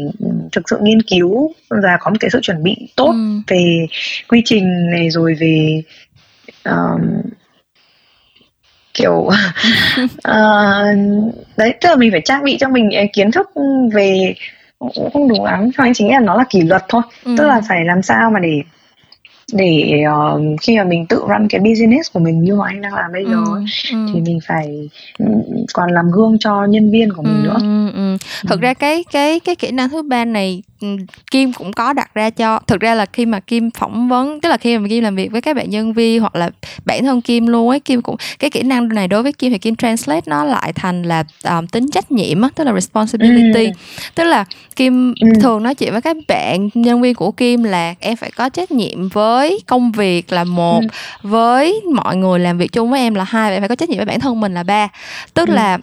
thực sự nghiên cứu và có một cái sự chuẩn bị tốt ừ. về quy trình này rồi về um, kiểu uh, [laughs] đấy tức là mình phải trang bị cho mình kiến thức về cũng không đúng lắm cho anh chính là nó là kỷ luật thôi ừ. tức là phải làm sao mà để để uh, khi mà mình tự run cái business của mình như mà anh đang làm bây giờ ừ, ừ. thì mình phải ừ, còn làm gương cho nhân viên của mình ừ, nữa. Ừ, ừ. Thực ừ. ra cái cái cái kỹ năng thứ ba này Ừ, Kim cũng có đặt ra cho thực ra là khi mà Kim phỏng vấn tức là khi mà Kim làm việc với các bạn nhân viên hoặc là bản thân Kim luôn ấy Kim cũng cái kỹ năng này đối với Kim thì Kim translate nó lại thành là um, tính trách nhiệm á tức là responsibility ừ. tức là Kim ừ. thường nói chuyện với các bạn nhân viên của Kim là em phải có trách nhiệm với công việc là một ừ. với mọi người làm việc chung với em là hai và em phải có trách nhiệm với bản thân mình là ba tức ừ. là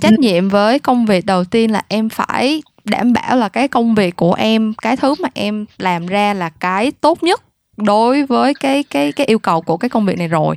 trách nhiệm với công việc đầu tiên là em phải đảm bảo là cái công việc của em cái thứ mà em làm ra là cái tốt nhất đối với cái cái cái yêu cầu của cái công việc này rồi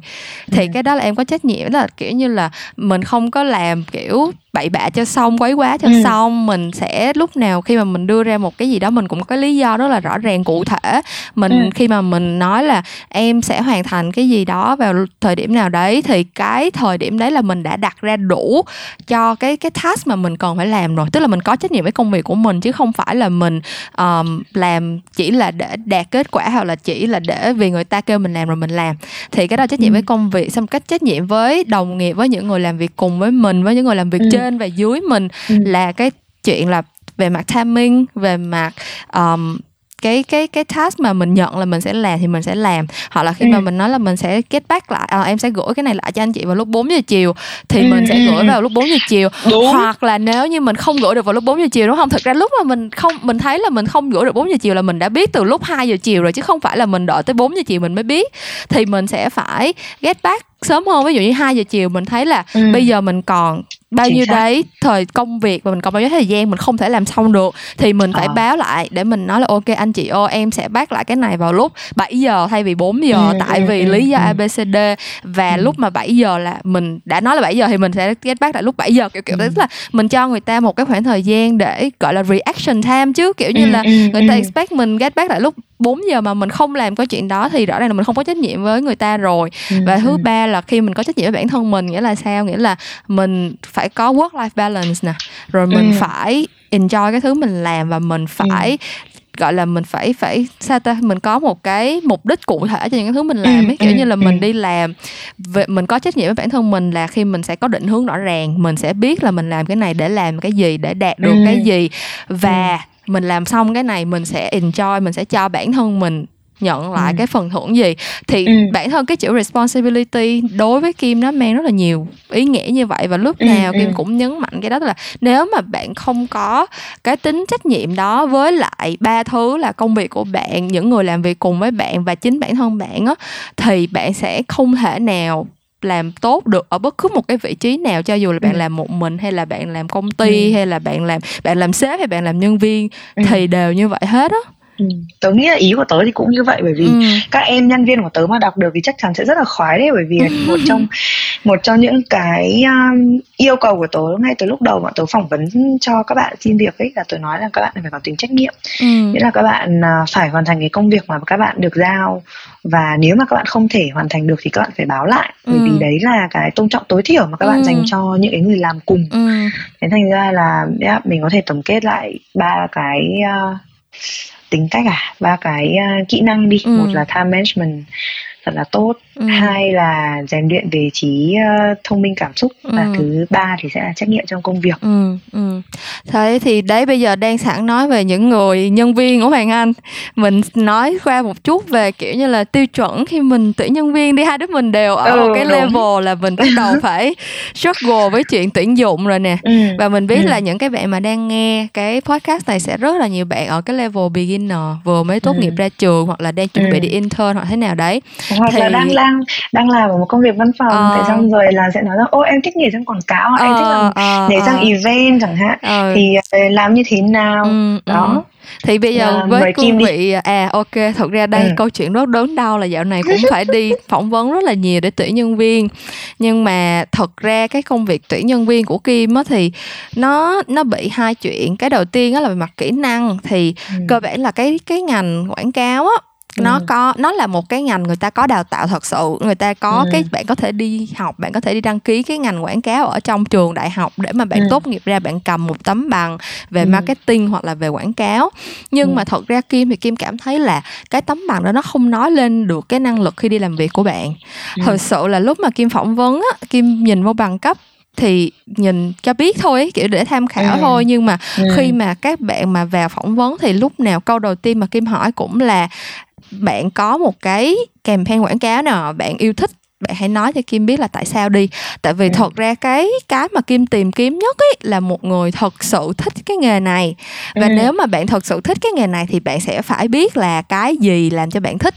thì ừ. cái đó là em có trách nhiệm đó là kiểu như là mình không có làm kiểu bậy bạ cho xong quấy quá cho ừ. xong mình sẽ lúc nào khi mà mình đưa ra một cái gì đó mình cũng có lý do rất là rõ ràng cụ thể mình ừ. khi mà mình nói là em sẽ hoàn thành cái gì đó vào thời điểm nào đấy thì cái thời điểm đấy là mình đã đặt ra đủ cho cái cái task mà mình cần phải làm rồi tức là mình có trách nhiệm với công việc của mình chứ không phải là mình um, làm chỉ là để đạt kết quả hoặc là chỉ là để vì người ta kêu mình làm rồi mình làm thì cái đó trách nhiệm ừ. với công việc xong cách trách nhiệm với đồng nghiệp với những người làm việc cùng với mình với những người làm việc ừ. trên trên và dưới mình ừ. là cái chuyện là về mặt timing về mặt um, cái cái cái task mà mình nhận là mình sẽ làm thì mình sẽ làm hoặc là khi ừ. mà mình nói là mình sẽ get back lại à, em sẽ gửi cái này lại cho anh chị vào lúc 4 giờ chiều thì ừ. mình sẽ gửi vào lúc 4 giờ chiều đúng. hoặc là nếu như mình không gửi được vào lúc 4 giờ chiều đúng không thực ra lúc mà mình không mình thấy là mình không gửi được 4 giờ chiều là mình đã biết từ lúc 2 giờ chiều rồi chứ không phải là mình đợi tới 4 giờ chiều mình mới biết thì mình sẽ phải get back sớm hơn ví dụ như 2 giờ chiều mình thấy là ừ. bây giờ mình còn bao nhiêu đấy thời công việc và mình còn bao nhiêu thời gian mình không thể làm xong được thì mình phải à. báo lại để mình nói là ok anh chị ô em sẽ bác lại cái này vào lúc 7 giờ thay vì 4 giờ ừ, tại ừ, vì ừ, lý do ừ. abcd và ừ. lúc mà 7 giờ là mình đã nói là 7 giờ thì mình sẽ get back lại lúc 7 giờ kiểu kiểu ừ. tức là mình cho người ta một cái khoảng thời gian để gọi là reaction time chứ kiểu như ừ, là ừ, người ta ừ. expect mình get back lại lúc 4 giờ mà mình không làm cái chuyện đó thì rõ ràng là mình không có trách nhiệm với người ta rồi ừ. và thứ ba là khi mình có trách nhiệm với bản thân mình nghĩa là sao nghĩa là mình phải có work life balance nè. Rồi mình ừ. phải enjoy cái thứ mình làm và mình phải ừ gọi là mình phải phải sao ta mình có một cái mục đích cụ thể cho những cái thứ mình làm ấy. Kiểu như là mình đi làm về mình có trách nhiệm với bản thân mình là khi mình sẽ có định hướng rõ ràng mình sẽ biết là mình làm cái này để làm cái gì để đạt được cái gì. Và mình làm xong cái này mình sẽ enjoy mình sẽ cho bản thân mình nhận lại ừ. cái phần thưởng gì thì ừ. bản thân cái chữ responsibility đối với kim nó mang rất là nhiều ý nghĩa như vậy và lúc ừ, nào ừ. kim cũng nhấn mạnh cái đó là nếu mà bạn không có cái tính trách nhiệm đó với lại ba thứ là công việc của bạn những người làm việc cùng với bạn và chính bản thân bạn á thì bạn sẽ không thể nào làm tốt được ở bất cứ một cái vị trí nào cho dù là bạn ừ. làm một mình hay là bạn làm công ty ừ. hay là bạn làm bạn làm sếp hay bạn làm nhân viên ừ. thì đều như vậy hết á Ừ. tớ nghĩ là ý của tớ thì cũng như vậy bởi vì ừ. các em nhân viên của tớ mà đọc được thì chắc chắn sẽ rất là khoái đấy bởi vì một trong một trong những cái um, yêu cầu của tớ ngay từ lúc đầu mà tớ phỏng vấn cho các bạn xin việc ấy là tớ nói là các bạn phải có tính trách nhiệm ừ. nghĩa là các bạn uh, phải hoàn thành cái công việc mà các bạn được giao và nếu mà các bạn không thể hoàn thành được thì các bạn phải báo lại bởi ừ. vì đấy là cái tôn trọng tối thiểu mà các bạn ừ. dành cho những cái người làm cùng ừ. thế thành ra là yeah, mình có thể tổng kết lại ba cái uh, tính cách à? Ba cái uh, kỹ năng đi. Ừ. một là time management thật là tốt ừ. hai là rèn luyện về trí uh, thông minh cảm xúc ừ. và thứ ba thì sẽ là trách nhiệm trong công việc ừ. Ừ. thế thì đấy bây giờ đang sẵn nói về những người nhân viên của hoàng anh mình nói qua một chút về kiểu như là tiêu chuẩn khi mình tuyển nhân viên đi hai đứa mình đều ở ừ, một cái đúng. level là mình bắt đầu [laughs] phải struggle với chuyện tuyển dụng rồi nè ừ. và mình biết ừ. là những cái bạn mà đang nghe cái podcast này sẽ rất là nhiều bạn ở cái level beginner vừa mới tốt ừ. nghiệp ra trường hoặc là đang chuẩn bị ừ. đi intern hoặc thế nào đấy hoặc thì... là đang đang đang làm ở một công việc văn phòng ờ. thế xong rồi là sẽ nói rằng ô em thích nghề trong quảng cáo ờ, em thích làm ờ, nhảy sang ờ. event chẳng hạn ờ. thì ờ, làm như thế nào ừ, đó ừ thì bây giờ à, với cương vị à ok thật ra đây ừ. câu chuyện rất đớn đau là dạo này cũng phải đi [laughs] phỏng vấn rất là nhiều để tuyển nhân viên nhưng mà thật ra cái công việc tuyển nhân viên của kim á thì nó nó bị hai chuyện cái đầu tiên á là về mặt kỹ năng thì ừ. cơ bản là cái cái ngành quảng cáo á nó có nó là một cái ngành người ta có đào tạo thật sự người ta có ừ. cái bạn có thể đi học bạn có thể đi đăng ký cái ngành quảng cáo ở trong trường đại học để mà bạn ừ. tốt nghiệp ra bạn cầm một tấm bằng về ừ. marketing hoặc là về quảng cáo nhưng ừ. mà thật ra kim thì kim cảm thấy là cái tấm bằng đó nó không nói lên được cái năng lực khi đi làm việc của bạn ừ. thật sự là lúc mà kim phỏng vấn á kim nhìn vô bằng cấp thì nhìn cho biết thôi kiểu để tham khảo ừ. thôi nhưng mà ừ. khi mà các bạn mà vào phỏng vấn thì lúc nào câu đầu tiên mà kim hỏi cũng là bạn có một cái campaign quảng cáo nào bạn yêu thích bạn hãy nói cho kim biết là tại sao đi tại vì ừ. thật ra cái cái mà kim tìm kiếm nhất ấy là một người thật sự thích cái nghề này và ừ. nếu mà bạn thật sự thích cái nghề này thì bạn sẽ phải biết là cái gì làm cho bạn thích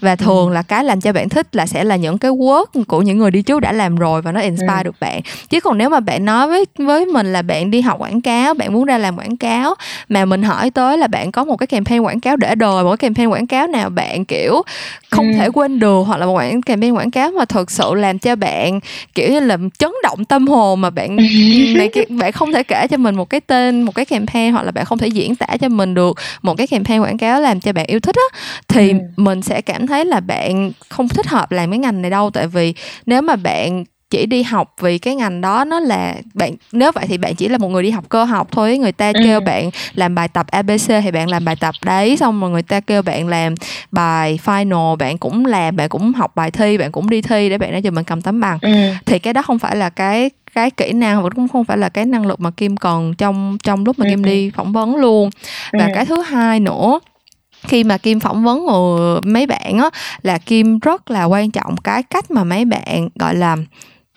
và ừ. thường ừ. là cái làm cho bạn thích là sẽ là những cái work của những người đi trước đã làm rồi và nó inspire ừ. được bạn chứ còn nếu mà bạn nói với với mình là bạn đi học quảng cáo bạn muốn ra làm quảng cáo mà mình hỏi tới là bạn có một cái campaign quảng cáo để đời một cái campaign quảng cáo nào bạn kiểu không ừ. thể quên được hoặc là một quảng campaign quảng cáo mà thực sự làm cho bạn kiểu như là chấn động tâm hồn mà bạn [laughs] này bạn không thể kể cho mình một cái tên một cái campaign hoặc là bạn không thể diễn tả cho mình được một cái campaign quảng cáo làm cho bạn yêu thích á thì ừ. mình sẽ cảm thấy là bạn không thích hợp làm cái ngành này đâu tại vì nếu mà bạn chỉ đi học vì cái ngành đó nó là bạn nếu vậy thì bạn chỉ là một người đi học cơ học thôi người ta ừ. kêu bạn làm bài tập abc thì bạn làm bài tập đấy xong rồi người ta kêu bạn làm bài final bạn cũng làm bạn cũng học bài thi bạn cũng đi thi để bạn nói cho mình cầm tấm bằng ừ. thì cái đó không phải là cái cái kỹ năng và cũng không phải là cái năng lực mà kim cần trong trong lúc mà ừ. kim đi phỏng vấn luôn và ừ. cái thứ hai nữa khi mà kim phỏng vấn mấy bạn á là kim rất là quan trọng cái cách mà mấy bạn gọi là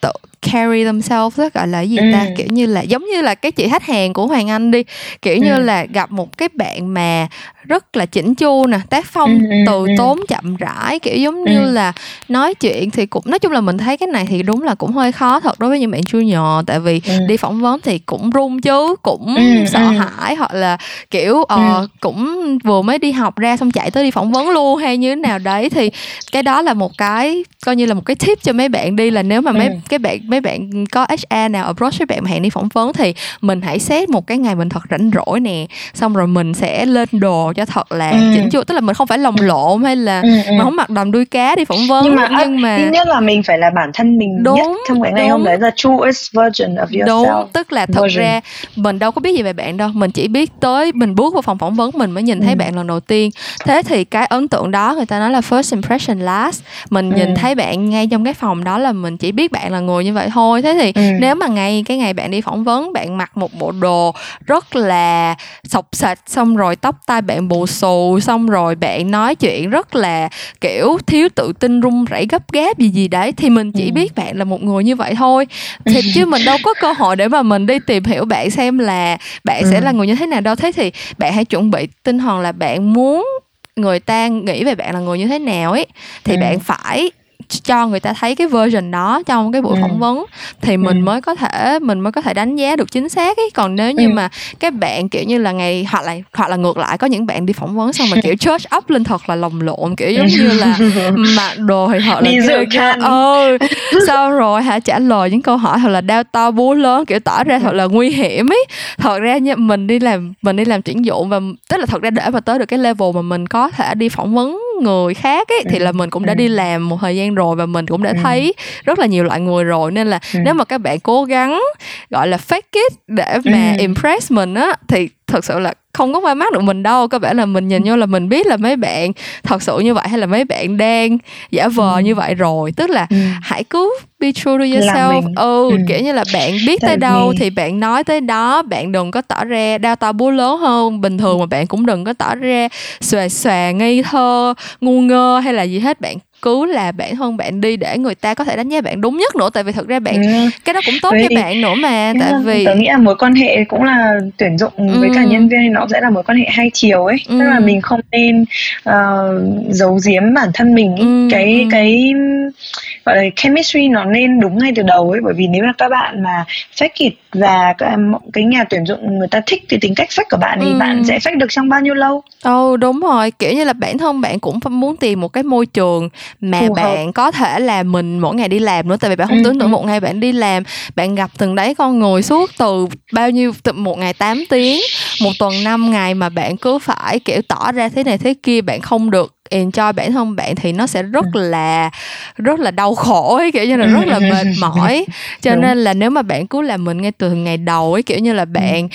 tự carry themselves đó gọi là gì ừ. ta kiểu như là giống như là cái chị khách hàng của hoàng anh đi kiểu ừ. như là gặp một cái bạn mà rất là chỉnh chu nè tác phong ừ, ừ từ ừ. tốn chậm rãi kiểu giống như ừ. là nói chuyện thì cũng nói chung là mình thấy cái này thì đúng là cũng hơi khó thật đối với những bạn junior tại vì ừ. đi phỏng vấn thì cũng run chứ cũng ừ, sợ ừ. hãi hoặc là kiểu uh, ừ. cũng vừa mới đi học ra xong chạy tới đi phỏng vấn luôn hay như thế nào đấy thì cái đó là một cái coi như là một cái tip cho mấy bạn đi là nếu mà mấy ừ. cái bạn mấy bạn có HR nào approach với bạn mà hẹn đi phỏng vấn thì mình hãy xét một cái ngày mình thật rảnh rỗi nè xong rồi mình sẽ lên đồ cho thật là ừ. chỉnh chu tức là mình không phải lồng lộn hay là ừ, ừ. mà không mặc đầm đuôi cá đi phỏng vấn nhưng mà, nhưng mà thứ nhất là mình phải là bản thân mình đúng, nhất trong cái ngày hôm đấy là truest version of yourself đúng tức là thật version. ra mình đâu có biết gì về bạn đâu mình chỉ biết tới mình bước vào phòng phỏng vấn mình mới nhìn thấy ừ. bạn lần đầu tiên thế thì cái ấn tượng đó người ta nói là first impression last mình ừ. nhìn thấy bạn ngay trong cái phòng đó là mình chỉ biết bạn là người như vậy thôi thế thì ừ. nếu mà ngay cái ngày bạn đi phỏng vấn bạn mặc một bộ đồ rất là sọc sạch xong rồi tóc tai bạn bù xù xong rồi bạn nói chuyện rất là kiểu thiếu tự tin run rẩy gấp gáp gì gì đấy thì mình chỉ ừ. biết bạn là một người như vậy thôi thì chứ [laughs] mình đâu có cơ hội để mà mình đi tìm hiểu bạn xem là bạn ừ. sẽ là người như thế nào đâu thế thì bạn hãy chuẩn bị tinh thần là bạn muốn người ta nghĩ về bạn là người như thế nào ấy thì ừ. bạn phải cho người ta thấy cái version đó trong cái buổi ừ. phỏng vấn thì mình ừ. mới có thể mình mới có thể đánh giá được chính xác ấy còn nếu như ừ. mà các bạn kiểu như là ngày hoặc là hoặc là ngược lại có những bạn đi phỏng vấn xong mà kiểu church up lên thật là lồng lộn kiểu giống như là [laughs] mặc đồ thì họ là kiểu, ừ [laughs] sau rồi hả trả lời những câu hỏi thật là đau to búa lớn kiểu tỏ ra thật là nguy hiểm ấy thật ra nha mình đi làm mình đi làm tuyển dụng và tức là thật ra để mà tới được cái level mà mình có thể đi phỏng vấn người khác ấy thì là mình cũng đã đi làm một thời gian rồi và mình cũng đã thấy rất là nhiều loại người rồi. Nên là nếu mà các bạn cố gắng gọi là fake it để mà impress mình á thì thật sự là không có qua mắt được mình đâu. Có vẻ là mình nhìn vô là mình biết là mấy bạn thật sự như vậy hay là mấy bạn đang giả vờ ừ. như vậy rồi. Tức là ừ. hãy cứ be true to yourself. ừ, ừ. kiểu như là bạn biết Tại tới đâu vì... thì bạn nói tới đó. Bạn đừng có tỏ ra đau to búa lớn hơn. Bình thường mà bạn cũng đừng có tỏ ra xòe xòe ngây thơ ngu ngơ hay là gì hết. Bạn cứ là bản thân bạn đi để người ta có thể đánh giá bạn đúng nhất nữa tại vì thực ra bạn ừ. cái đó cũng tốt với cho bạn nữa mà tại vì tớ nghĩ là mối quan hệ cũng là tuyển dụng ừ. với cả nhân viên nó sẽ là mối quan hệ hai chiều ấy ừ. tức là mình không nên uh, giấu giếm bản thân mình ấy. Ừ. cái ừ. cái gọi là chemistry nó nên đúng ngay từ đầu ấy bởi vì nếu mà các bạn mà fake it và cái nhà tuyển dụng người ta thích cái tính cách fake của bạn thì ừ. bạn sẽ fake được trong bao nhiêu lâu? Ồ oh, đúng rồi, kiểu như là bản thân bạn cũng muốn tìm một cái môi trường mà Phù bạn hợp. có thể là mình mỗi ngày đi làm nữa tại vì bạn không ừ, tưởng tượng ừ. một ngày bạn đi làm bạn gặp từng đấy con người suốt từ bao nhiêu từ một ngày 8 tiếng một tuần 5 ngày mà bạn cứ phải kiểu tỏ ra thế này thế kia bạn không được enjoy bản thân bạn thì nó sẽ rất ừ. là rất là đau khổ ấy kiểu như là rất là mệt mỏi [laughs] cho Đúng. nên là nếu mà bạn cứ làm mình ngay từ ngày đầu ấy kiểu như là bạn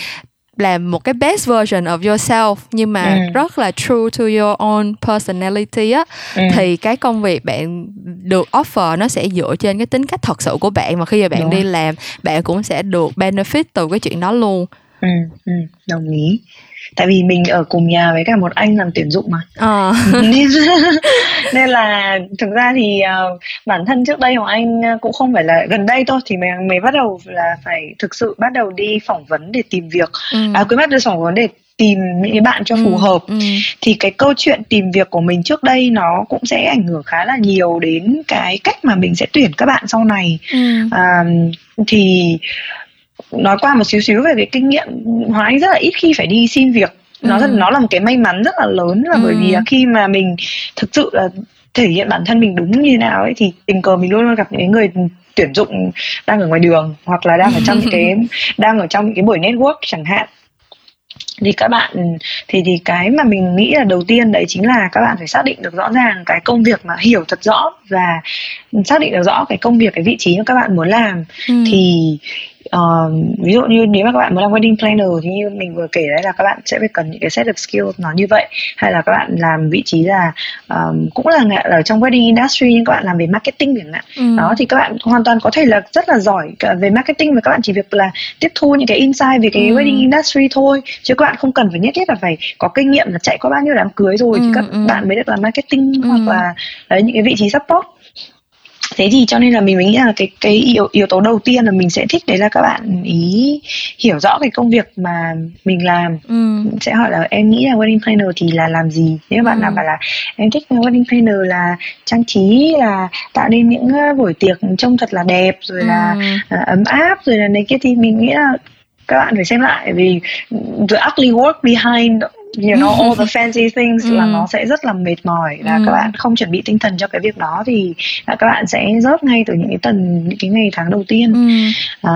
làm một cái best version of yourself nhưng mà ừ. rất là true to your own personality á ừ. thì cái công việc bạn được offer nó sẽ dựa trên cái tính cách thật sự của bạn và khi mà bạn Đúng. đi làm bạn cũng sẽ được benefit từ cái chuyện đó luôn ừ, ừ đồng ý tại vì mình ở cùng nhà với cả một anh làm tuyển dụng mà à. [laughs] nên, [laughs] nên là thực ra thì uh, bản thân trước đây của anh cũng không phải là gần đây thôi thì mình mới bắt đầu là phải thực sự bắt đầu đi phỏng vấn để tìm việc ừ. à cứ bắt đầu phỏng vấn để tìm những cái bạn cho phù ừ, hợp ừ. thì cái câu chuyện tìm việc của mình trước đây nó cũng sẽ ảnh hưởng khá là nhiều đến cái cách mà mình sẽ tuyển các bạn sau này ừ. à, thì nói qua một xíu xíu về cái kinh nghiệm Hoàng Anh rất là ít khi phải đi xin việc nó ừ. nó là một cái may mắn rất là lớn là ừ. bởi vì là khi mà mình thực sự là thể hiện bản thân mình đúng như nào ấy thì tình cờ mình luôn luôn gặp những người tuyển dụng đang ở ngoài đường hoặc là đang ở trong cái [laughs] đang ở trong những cái buổi network chẳng hạn thì các bạn thì thì cái mà mình nghĩ là đầu tiên đấy chính là các bạn phải xác định được rõ ràng cái công việc mà hiểu thật rõ và xác định được rõ cái công việc cái vị trí mà các bạn muốn làm ừ. thì uh, ví dụ như nếu mà các bạn muốn làm wedding planner thì như mình vừa kể đấy là các bạn sẽ phải cần những cái set of skills nó như vậy hay là các bạn làm vị trí là um, cũng là ở trong wedding industry nhưng các bạn làm về marketing chẳng hạn ừ. đó thì các bạn hoàn toàn có thể là rất là giỏi về marketing và các bạn chỉ việc là tiếp thu những cái insight về cái ừ. wedding industry thôi chứ các bạn không cần phải nhất thiết là phải có kinh nghiệm là chạy qua bao nhiêu đám cưới rồi ừ, thì các ừ. bạn mới được làm marketing ừ. hoặc là đấy những cái vị trí support thế thì cho nên là mình nghĩ là cái cái yếu yếu tố đầu tiên là mình sẽ thích đấy là các bạn ý hiểu rõ cái công việc mà mình làm ừ. sẽ hỏi là em nghĩ là wedding planner thì là làm gì nếu bạn ừ. nào bảo là em thích wedding planner là trang trí là tạo nên những buổi tiệc trông thật là đẹp rồi ừ. là uh, ấm áp rồi là này kia thì mình nghĩ là các bạn phải xem lại vì the ugly work behind you know all the fancy things là ừ. nó sẽ rất là mệt mỏi và ừ. các bạn không chuẩn bị tinh thần cho cái việc đó thì các bạn sẽ rớt ngay từ những cái tuần những cái ngày tháng đầu tiên ừ. à,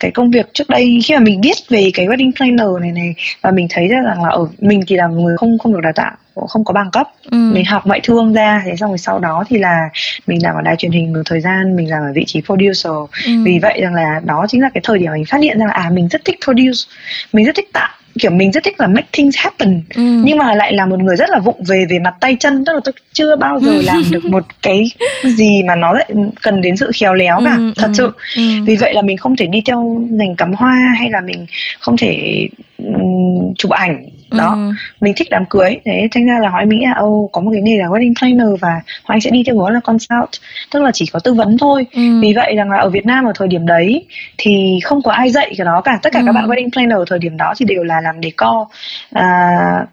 cái công việc trước đây khi mà mình biết về cái wedding planner này này và mình thấy ra rằng là ở mình thì là người không không được đào tạo không có bằng cấp ừ. mình học ngoại thương ra thế xong rồi sau đó thì là mình làm ở đài truyền hình một thời gian mình làm ở vị trí producer ừ. vì vậy rằng là đó chính là cái thời điểm mình phát hiện ra là à mình rất thích produce mình rất thích tạo kiểu mình rất thích là make things happen ừ. nhưng mà lại là một người rất là vụng về về mặt tay chân tức là tôi chưa bao giờ làm được một cái gì mà nó lại cần đến sự khéo léo cả ừ, thật ừ, sự ừ. vì vậy là mình không thể đi theo ngành cắm hoa hay là mình không thể um, chụp ảnh đó ừ. mình thích đám cưới thế thành ra là hỏi mỹ là ô có một cái nghề là wedding planner và hoàng sẽ đi theo hướng là consult tức là chỉ có tư vấn thôi ừ. vì vậy rằng là ở Việt Nam ở thời điểm đấy thì không có ai dạy cái đó cả tất cả ừ. các bạn wedding planner ở thời điểm đó thì đều là làm decor à,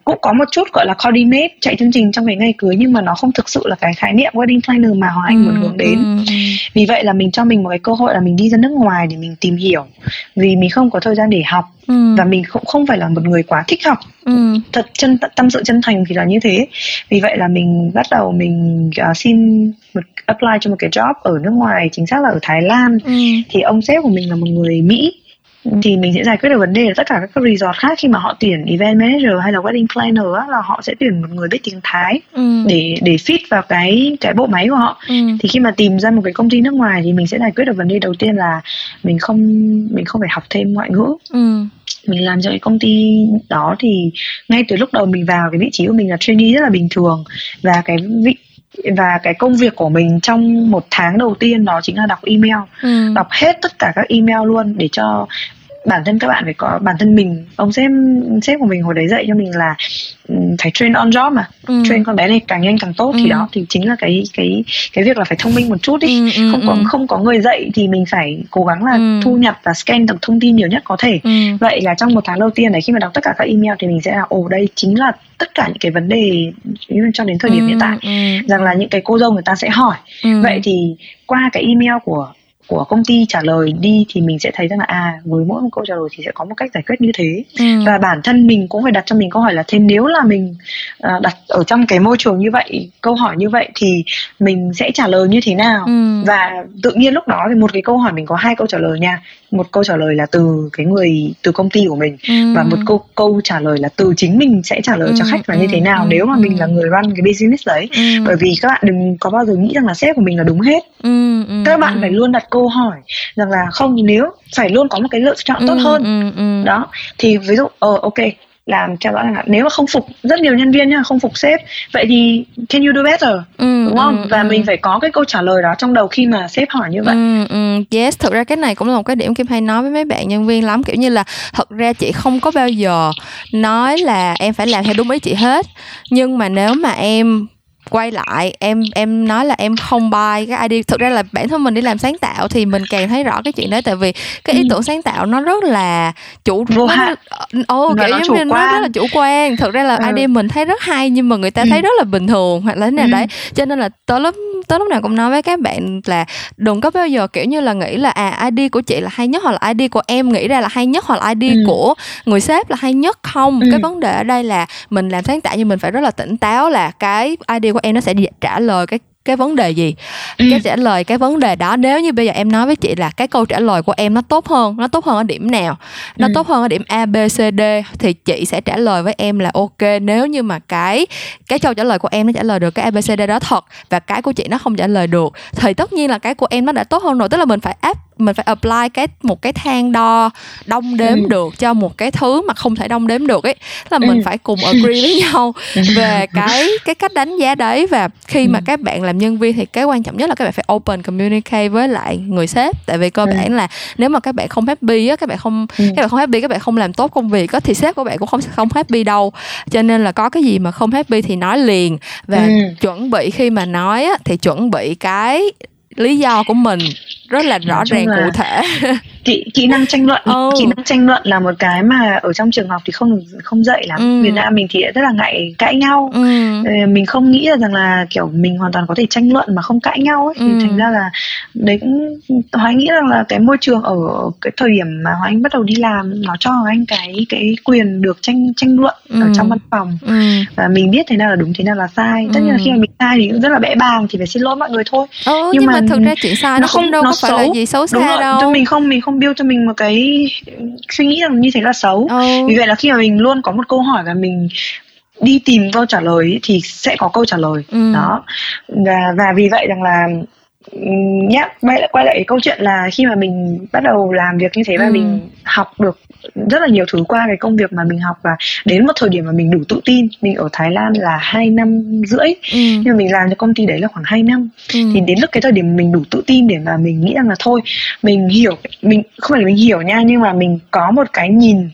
cũng có một chút gọi là coordinate chạy chương trình trong cái ngày cưới nhưng mà nó không thực sự là cái khái niệm wedding planner mà hoàng anh ừ. muốn hướng đến ừ. vì vậy là mình cho mình một cái cơ hội là mình đi ra nước ngoài để mình tìm hiểu vì mình không có thời gian để học ừ. và mình cũng không phải là một người quá thích học ừ. thật chân tâm sự chân thành thì là như thế vì vậy là mình bắt đầu mình uh, xin một apply cho một cái job ở nước ngoài chính xác là ở Thái Lan ừ. thì ông sếp của mình là một người Mỹ thì mình sẽ giải quyết được vấn đề là tất cả các resort khác khi mà họ tuyển event manager hay là wedding planner á, là họ sẽ tuyển một người biết tiếng Thái ừ. để để fit vào cái cái bộ máy của họ ừ. thì khi mà tìm ra một cái công ty nước ngoài thì mình sẽ giải quyết được vấn đề đầu tiên là mình không mình không phải học thêm ngoại ngữ ừ mình làm cho cái công ty đó thì ngay từ lúc đầu mình vào cái vị trí của mình là trainee rất là bình thường và cái vị và cái công việc của mình trong một tháng đầu tiên đó chính là đọc email ừ. đọc hết tất cả các email luôn để cho bản thân các bạn phải có bản thân mình ông sếp sếp của mình hồi đấy dạy cho mình là phải train on job mà ừ. train con bé này càng nhanh càng tốt ừ. thì đó thì chính là cái cái cái việc là phải thông minh một chút đi ừ, ừ, không có ừ. không có người dạy thì mình phải cố gắng là ừ. thu nhập và scan được thông tin nhiều nhất có thể ừ. vậy là trong một tháng đầu tiên này khi mà đọc tất cả các email thì mình sẽ là ồ đây chính là tất cả những cái vấn đề cho đến thời điểm ừ, hiện tại ừ. rằng là những cái cô dâu người ta sẽ hỏi ừ. vậy thì qua cái email của của công ty trả lời đi thì mình sẽ thấy rằng là à với mỗi một câu trả lời thì sẽ có một cách giải quyết như thế ừ. và bản thân mình cũng phải đặt cho mình câu hỏi là thế nếu là mình uh, đặt ở trong cái môi trường như vậy câu hỏi như vậy thì mình sẽ trả lời như thế nào ừ. và tự nhiên lúc đó thì một cái câu hỏi mình có hai câu trả lời nha một câu trả lời là từ cái người từ công ty của mình ừ. và một câu câu trả lời là từ chính mình sẽ trả lời ừ. cho khách là như thế nào ừ. nếu mà mình là người run cái business đấy ừ. bởi vì các bạn đừng có bao giờ nghĩ rằng là sếp của mình là đúng hết ừ. Ừ. các bạn phải luôn đặt câu hỏi rằng là không nếu phải luôn có một cái lựa chọn tốt hơn ừ. Ừ. đó thì ví dụ ờ ok làm cho rõ là nếu mà không phục rất nhiều nhân viên nhá không phục sếp vậy thì can you do better ừ, đúng không ừ, và ừ. mình phải có cái câu trả lời đó trong đầu khi mà sếp hỏi như vậy ừ, ừ. yes thực ra cái này cũng là một cái điểm kim hay nói với mấy bạn nhân viên lắm kiểu như là thật ra chị không có bao giờ nói là em phải làm theo đúng ý chị hết nhưng mà nếu mà em quay lại em em nói là em không buy cái idea thực ra là bản thân mình đi làm sáng tạo thì mình càng thấy rõ cái chuyện đó tại vì cái ý ừ. tưởng sáng tạo nó rất là chủ vô hạn ồ kiểu giống như nó rất là chủ quan thực ra là ừ. idea mình thấy rất hay nhưng mà người ta ừ. thấy rất là bình thường hoặc là thế nào ừ. đấy cho nên là tới lúc tới lúc nào cũng nói với các bạn là đừng có bao giờ kiểu như là nghĩ là à idea của chị là hay nhất hoặc là idea của em nghĩ ra là hay nhất hoặc là idea ừ. của người sếp là hay nhất không ừ. cái vấn đề ở đây là mình làm sáng tạo nhưng mình phải rất là tỉnh táo là cái idea của em nó sẽ trả lời cái cái vấn đề gì ừ. cái trả lời cái vấn đề đó nếu như bây giờ em nói với chị là cái câu trả lời của em nó tốt hơn nó tốt hơn ở điểm nào nó ừ. tốt hơn ở điểm a b c d thì chị sẽ trả lời với em là ok nếu như mà cái cái câu trả lời của em nó trả lời được cái a b c d đó thật và cái của chị nó không trả lời được thì tất nhiên là cái của em nó đã tốt hơn rồi tức là mình phải áp mình phải apply cái một cái thang đo đong đếm ừ. được cho một cái thứ mà không thể đong đếm được ấy là mình ừ. phải cùng agree với nhau về cái cái cách đánh giá đấy và khi mà ừ. các bạn làm nhân viên thì cái quan trọng nhất là các bạn phải open communicate với lại người sếp tại vì cơ ừ. bản là nếu mà các bạn không happy á các bạn không ừ. các bạn không happy các bạn không làm tốt công việc á thì sếp của bạn cũng không không happy đâu cho nên là có cái gì mà không happy thì nói liền và ừ. chuẩn bị khi mà nói á thì chuẩn bị cái lý do của mình rất là rõ ràng cụ thể kỹ kỹ năng tranh luận ừ. kỹ năng tranh luận là một cái mà ở trong trường học thì không không dạy lắm ừ. Việt Nam mình thì rất là ngại cãi nhau ừ. mình không nghĩ là rằng là kiểu mình hoàn toàn có thể tranh luận mà không cãi nhau ấy ừ. thì thành ra là đấy cũng Hoài nghĩ rằng là cái môi trường ở cái thời điểm mà Anh bắt đầu đi làm nó cho Anh cái cái quyền được tranh tranh luận ừ. ở trong văn phòng ừ. và mình biết thế nào là đúng thế nào là sai tất nhiên là ừ. khi mà mình sai thì cũng rất là bẽ bàng thì phải xin lỗi mọi người thôi ừ, nhưng, nhưng mà, mà thực ra chuyện sai nó, nó không đâu nó có xấu. phải là gì xấu xa đâu cho mình không mình không build cho mình một cái suy nghĩ rằng như thế là xấu ừ. vì vậy là khi mà mình luôn có một câu hỏi và mình đi tìm câu trả lời thì sẽ có câu trả lời ừ. đó và và vì vậy rằng là nhé quay lại quay lại câu chuyện là khi mà mình bắt đầu làm việc như thế và ừ. mình học được rất là nhiều thứ qua cái công việc mà mình học và đến một thời điểm mà mình đủ tự tin mình ở Thái Lan là hai năm rưỡi ừ. nhưng mà mình làm cho công ty đấy là khoảng 2 năm ừ. thì đến lúc cái thời điểm mình đủ tự tin để mà mình nghĩ rằng là thôi mình hiểu mình không phải là mình hiểu nha nhưng mà mình có một cái nhìn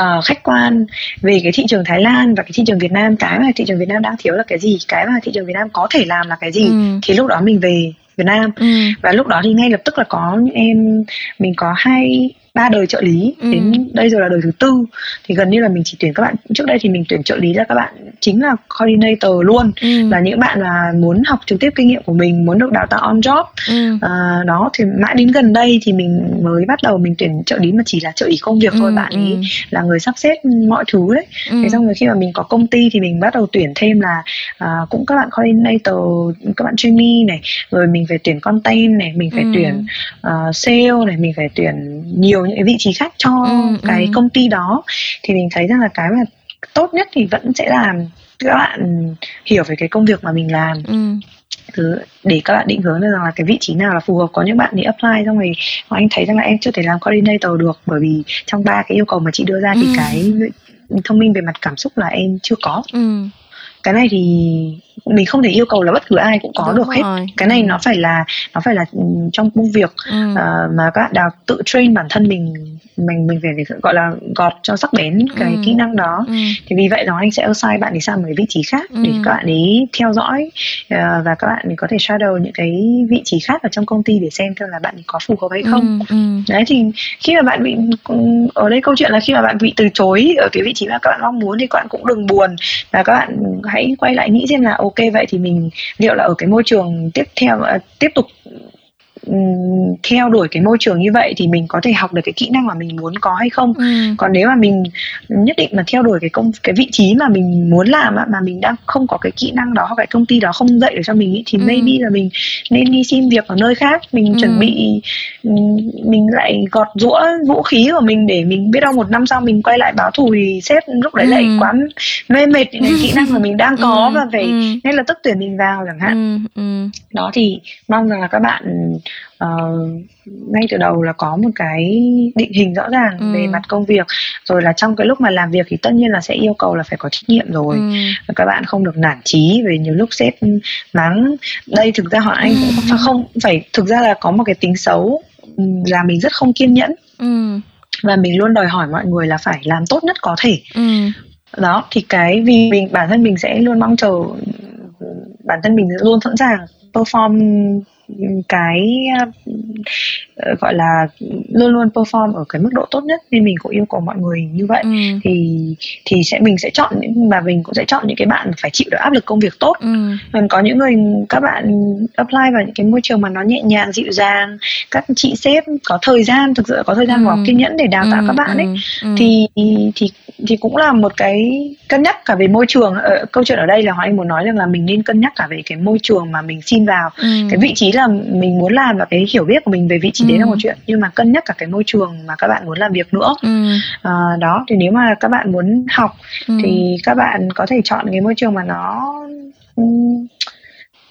uh, khách quan về cái thị trường Thái Lan và cái thị trường Việt Nam cái mà thị trường Việt Nam đang thiếu là cái gì cái mà thị trường Việt Nam có thể làm là cái gì ừ. thì lúc đó mình về Việt Nam ừ. và lúc đó thì ngay lập tức là có những em mình có hai ba đời trợ lý ừ. đến đây rồi là đời thứ tư thì gần như là mình chỉ tuyển các bạn trước đây thì mình tuyển trợ lý là các bạn chính là coordinator luôn ừ. là những bạn là muốn học trực tiếp kinh nghiệm của mình muốn được đào tạo on job ừ. à, đó thì mãi đến gần đây thì mình mới bắt đầu mình tuyển trợ lý mà chỉ là trợ lý công việc ừ. thôi bạn ấy ừ. là người sắp xếp mọi thứ đấy ừ. thế xong rồi khi mà mình có công ty thì mình bắt đầu tuyển thêm là à, cũng các bạn coordinator các bạn trainee này rồi mình phải tuyển content này mình phải ừ. tuyển uh, sale này mình phải tuyển nhiều những cái vị trí khác cho ừ, cái ừ. công ty đó thì mình thấy rằng là cái mà tốt nhất thì vẫn sẽ là các bạn hiểu về cái công việc mà mình làm ừ thứ để các bạn định hướng được rằng là cái vị trí nào là phù hợp có những bạn thì apply xong rồi anh thấy rằng là em chưa thể làm coordinator được bởi vì trong ba cái yêu cầu mà chị đưa ra thì ừ. cái thông minh về mặt cảm xúc là em chưa có ừ. cái này thì mình không thể yêu cầu là bất cứ ai cũng có Đúng được rồi. hết cái này ừ. nó phải là nó phải là ừ, trong công việc ừ. uh, mà các bạn đào tự train bản thân mình mình mình phải gọi là gọt cho sắc bén cái ừ. kỹ năng đó ừ. thì vì vậy đó anh sẽ assign bạn đi sang một cái vị trí khác ừ. để các bạn ấy theo dõi uh, và các bạn ấy có thể shadow những cái vị trí khác ở trong công ty để xem xem là bạn ấy có phù hợp hay không ừ. Ừ. đấy thì khi mà bạn bị ở đây câu chuyện là khi mà bạn bị từ chối ở cái vị trí mà các bạn mong muốn thì các bạn cũng đừng buồn và các bạn hãy quay lại nghĩ xem là ok vậy thì mình liệu là ở cái môi trường tiếp theo uh, tiếp tục theo đuổi cái môi trường như vậy thì mình có thể học được cái kỹ năng mà mình muốn có hay không ừ. còn nếu mà mình nhất định mà theo đuổi cái công cái vị trí mà mình muốn làm mà mình đang không có cái kỹ năng đó hoặc cái công ty đó không dạy được cho mình ý, thì ừ. maybe là mình nên đi xin việc ở nơi khác mình ừ. chuẩn bị mình lại gọt rũa vũ khí của mình để mình biết đâu một năm sau mình quay lại báo thù thì sếp lúc đấy ừ. lại quá mê mệt những cái kỹ năng mà mình đang [laughs] có ừ. và phải ừ. ngay lập tức tuyển mình vào chẳng hạn ừ. Ừ. đó thì mong rằng là các bạn uh, ngay từ đầu là có một cái định hình rõ ràng ừ. về mặt công việc rồi là trong cái lúc mà làm việc thì tất nhiên là sẽ yêu cầu là phải có trách nhiệm rồi ừ. các bạn không được nản chí về nhiều lúc sếp mắng đây thực ra họ anh cũng ừ. không phải thực ra là có một cái tính xấu ừ, là mình rất không kiên nhẫn ừ. và mình luôn đòi hỏi mọi người là phải làm tốt nhất có thể ừ. đó thì cái vì mình bản thân mình sẽ luôn mong chờ bản thân mình luôn sẵn sàng perform cái uh, gọi là luôn luôn perform ở cái mức độ tốt nhất nên mình cũng yêu cầu mọi người như vậy ừ. thì thì sẽ mình sẽ chọn những mà mình cũng sẽ chọn những cái bạn phải chịu được áp lực công việc tốt ừ. còn có những người các bạn apply vào những cái môi trường mà nó nhẹ nhàng dịu dàng các chị sếp có thời gian thực sự có thời gian ừ. có kiên nhẫn để đào tạo ừ. các bạn ấy ừ. Ừ. thì thì thì cũng là một cái cân nhắc cả về môi trường ờ, câu chuyện ở đây là hoàng anh muốn nói rằng là mình nên cân nhắc cả về cái môi trường mà mình xin vào ừ. cái vị trí là mình muốn làm và cái hiểu biết của mình về vị trí ừ. đấy là một chuyện nhưng mà cân nhắc cả cái môi trường mà các bạn muốn làm việc nữa ừ. à, đó thì nếu mà các bạn muốn học ừ. thì các bạn có thể chọn cái môi trường mà nó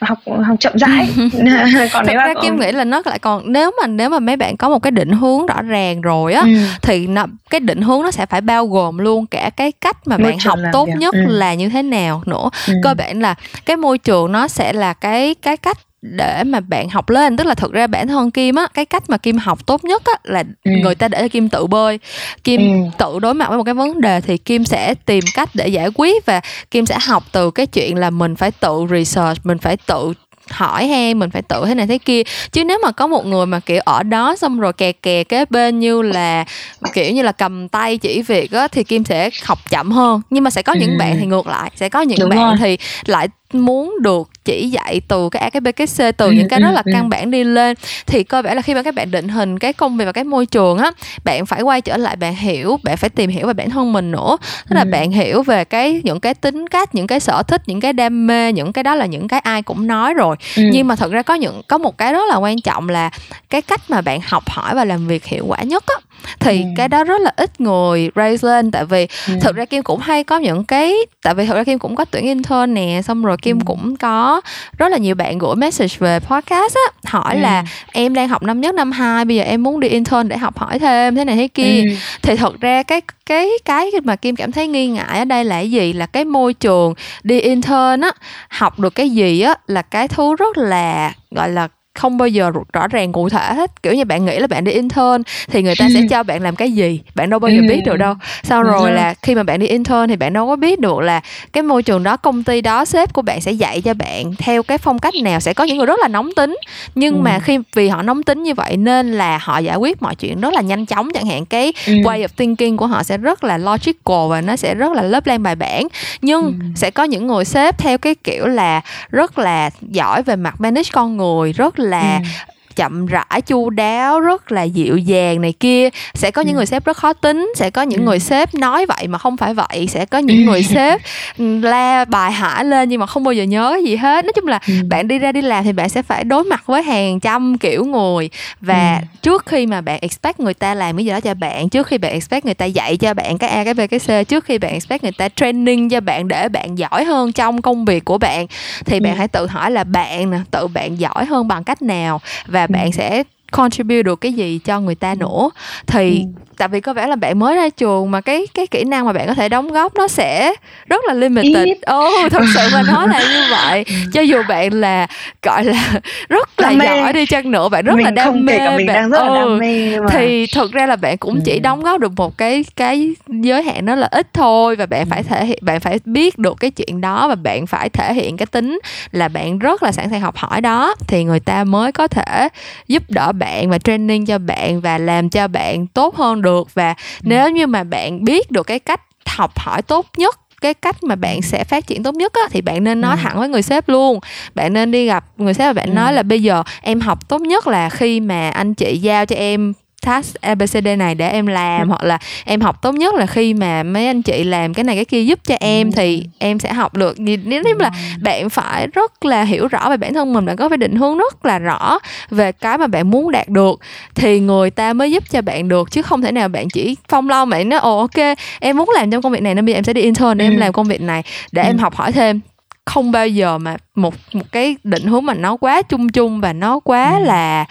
học học chậm rãi [laughs] [laughs] còn nếu ra kim nghĩ là nó lại còn nếu mà nếu mà mấy bạn có một cái định hướng rõ ràng rồi á ừ. thì nó, cái định hướng nó sẽ phải bao gồm luôn cả cái cách mà môi bạn học tốt việc. nhất ừ. là như thế nào nữa ừ. cơ bản là cái môi trường nó sẽ là cái cái cách để mà bạn học lên tức là thực ra bản thân kim á cái cách mà kim học tốt nhất á là ừ. người ta để kim tự bơi kim ừ. tự đối mặt với một cái vấn đề thì kim sẽ tìm cách để giải quyết và kim sẽ học từ cái chuyện là mình phải tự research mình phải tự hỏi hay mình phải tự thế này thế kia chứ nếu mà có một người mà kiểu ở đó xong rồi kè kè kế bên như là kiểu như là cầm tay chỉ việc á thì kim sẽ học chậm hơn nhưng mà sẽ có những ừ. bạn thì ngược lại sẽ có những Đúng bạn rồi. thì lại muốn được chỉ dạy từ cái A cái B cái C từ ừ, những cái rất ừ, là ừ. căn bản đi lên thì cơ bản là khi mà các bạn định hình cái công việc và cái môi trường á bạn phải quay trở lại bạn hiểu bạn phải tìm hiểu về bản thân mình nữa tức là bạn hiểu về cái những cái tính cách những cái sở thích những cái đam mê những cái đó là những cái ai cũng nói rồi nhưng mà thật ra có những có một cái rất là quan trọng là cái cách mà bạn học hỏi và làm việc hiệu quả nhất á thì ừ. cái đó rất là ít người raise lên tại vì ừ. thực ra kim cũng hay có những cái tại vì thực ra kim cũng có tuyển intern nè xong rồi kim ừ. cũng có rất là nhiều bạn gửi message về podcast á hỏi ừ. là em đang học năm nhất năm hai bây giờ em muốn đi intern để học hỏi thêm thế này thế kia ừ. thì thật ra cái cái cái mà kim cảm thấy nghi ngại ở đây là cái gì là cái môi trường đi intern á học được cái gì á là cái thứ rất là gọi là không bao giờ rõ ràng cụ thể hết. Kiểu như bạn nghĩ là bạn đi intern thì người ta sẽ cho bạn làm cái gì? Bạn đâu bao giờ biết được đâu. Sau rồi là khi mà bạn đi intern thì bạn đâu có biết được là cái môi trường đó công ty đó sếp của bạn sẽ dạy cho bạn theo cái phong cách nào. Sẽ có những người rất là nóng tính. Nhưng ừ. mà khi vì họ nóng tính như vậy nên là họ giải quyết mọi chuyện rất là nhanh chóng. Chẳng hạn cái ừ. way of thinking của họ sẽ rất là logical và nó sẽ rất là lớp lan bài bản. Nhưng ừ. sẽ có những người sếp theo cái kiểu là rất là giỏi về mặt manage con người rất là ừ chậm rãi chu đáo rất là dịu dàng này kia sẽ có những ừ. người sếp rất khó tính sẽ có những ừ. người sếp nói vậy mà không phải vậy sẽ có những người [laughs] sếp la bài hả lên nhưng mà không bao giờ nhớ gì hết nói chung là ừ. bạn đi ra đi làm thì bạn sẽ phải đối mặt với hàng trăm kiểu người và ừ. trước khi mà bạn expect người ta làm cái gì đó cho bạn trước khi bạn expect người ta dạy cho bạn cái a cái b cái c trước khi bạn expect người ta training cho bạn để bạn giỏi hơn trong công việc của bạn thì bạn ừ. hãy tự hỏi là bạn nè tự bạn giỏi hơn bằng cách nào và bạn sẽ contribute được cái gì cho người ta nữa. Thì ừ tại vì có vẻ là bạn mới ra trường mà cái cái kỹ năng mà bạn có thể đóng góp nó sẽ rất là limited ồ oh, thật sự mà nói là như [laughs] vậy ừ. cho dù bạn là gọi là rất là đam giỏi đi chăng nữa bạn rất mình là đam không mê cả mình bạn, đang rất là đam mê mà. thì thực ra là bạn cũng chỉ ừ. đóng góp được một cái cái giới hạn đó là ít thôi và bạn phải ừ. thể hiện bạn phải biết được cái chuyện đó và bạn phải thể hiện cái tính là bạn rất là sẵn sàng học hỏi đó thì người ta mới có thể giúp đỡ bạn và training cho bạn và làm cho bạn tốt hơn được và ừ. nếu như mà bạn biết được cái cách học hỏi tốt nhất cái cách mà bạn sẽ phát triển tốt nhất á, thì bạn nên nói ừ. thẳng với người sếp luôn bạn nên đi gặp người sếp và bạn ừ. nói là bây giờ em học tốt nhất là khi mà anh chị giao cho em task ABCD này để em làm ừ. hoặc là em học tốt nhất là khi mà mấy anh chị làm cái này cái kia giúp cho em ừ. thì em sẽ học được nếu như là bạn phải rất là hiểu rõ về bản thân mình bạn có phải định hướng rất là rõ về cái mà bạn muốn đạt được thì người ta mới giúp cho bạn được chứ không thể nào bạn chỉ phong lo bạn nói ồ ok em muốn làm trong công việc này nên bây giờ em sẽ đi intern để ừ. em làm công việc này để ừ. em học hỏi thêm không bao giờ mà một một cái định hướng mà nó quá chung chung và nó quá ừ. là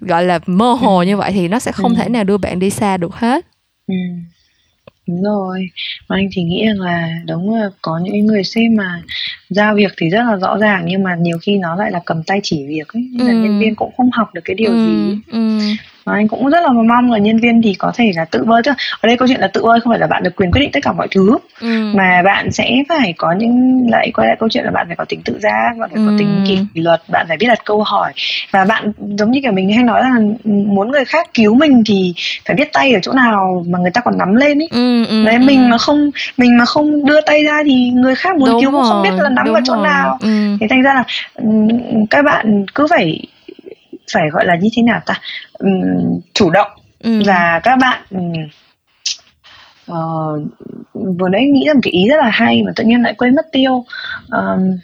gọi là mơ hồ ừ. như vậy thì nó sẽ không ừ. thể nào đưa bạn đi xa được hết ừ. đúng rồi mà anh thì nghĩ rằng là đúng là có những người sếp mà giao việc thì rất là rõ ràng nhưng mà nhiều khi nó lại là cầm tay chỉ việc ấy nên ừ. là nhân viên cũng không học được cái điều ừ. gì ừ và anh cũng rất là mong là nhân viên thì có thể là tự bơi tức ở đây câu chuyện là tự bơi không phải là bạn được quyền quyết định tất cả mọi thứ ừ. mà bạn sẽ phải có những lại quay lại câu chuyện là bạn phải có tính tự giác bạn phải ừ. có tính kỷ luật bạn phải biết đặt câu hỏi và bạn giống như kiểu mình hay nói là muốn người khác cứu mình thì phải biết tay ở chỗ nào mà người ta còn nắm lên ấy ừ, ừ, đấy ừ. mình mà không mình mà không đưa tay ra thì người khác muốn Đúng cứu cũng không biết là nắm vào chỗ rồi. nào ừ. thì thành ra là các bạn cứ phải phải gọi là như thế nào ta um, chủ động ừ. và các bạn um, uh, vừa nãy nghĩ ra một cái ý rất là hay mà tự nhiên lại quên mất tiêu um,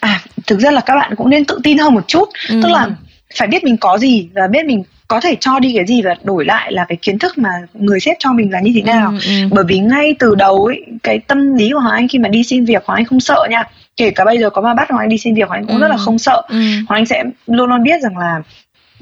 à thực ra là các bạn cũng nên tự tin hơn một chút ừ. tức là phải biết mình có gì và biết mình có thể cho đi cái gì và đổi lại là cái kiến thức mà người sếp cho mình là như thế nào ừ, ừ. bởi vì ngay từ đầu ấy cái tâm lý của hoàng anh khi mà đi xin việc hoàng anh không sợ nha kể cả bây giờ có mà bắt hoàng anh đi xin việc hoàng anh cũng ừ. rất là không sợ ừ. hoàng anh sẽ luôn luôn biết rằng là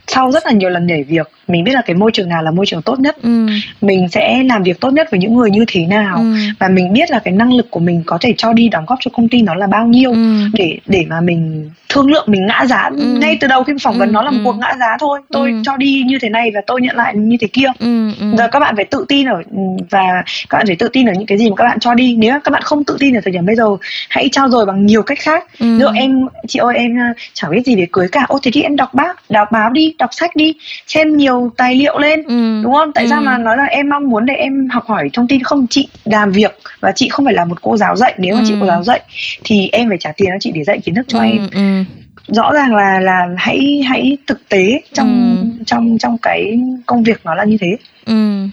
sau rất là nhiều lần nhảy việc mình biết là cái môi trường nào là môi trường tốt nhất ừ. mình sẽ làm việc tốt nhất với những người như thế nào ừ. và mình biết là cái năng lực của mình có thể cho đi đóng góp cho công ty nó là bao nhiêu ừ. để để mà mình thương lượng mình ngã giá ừ. ngay từ đầu khi phỏng vấn ừ. nó là một ừ. cuộc ngã giá thôi tôi ừ. cho đi như thế này và tôi nhận lại như thế kia ừ. Ừ. giờ các bạn phải tự tin ở và các bạn phải tự tin ở những cái gì mà các bạn cho đi nếu các bạn không tự tin ở thời điểm bây giờ hãy trao dồi bằng nhiều cách khác ừ. Nếu em chị ơi em chẳng biết gì về cưới cả ô thế thì em đọc bác đọc báo đi đọc sách đi xem nhiều tài liệu lên ừ. đúng không tại ừ. sao mà nói là em mong muốn để em học hỏi thông tin không chị làm việc và chị không phải là một cô giáo dạy nếu mà ừ. chị cô giáo dạy thì em phải trả tiền cho chị để dạy kiến thức cho ừ. em ừ rõ ràng là là hãy hãy thực tế trong ừ. trong trong cái công việc nó là như thế ừ.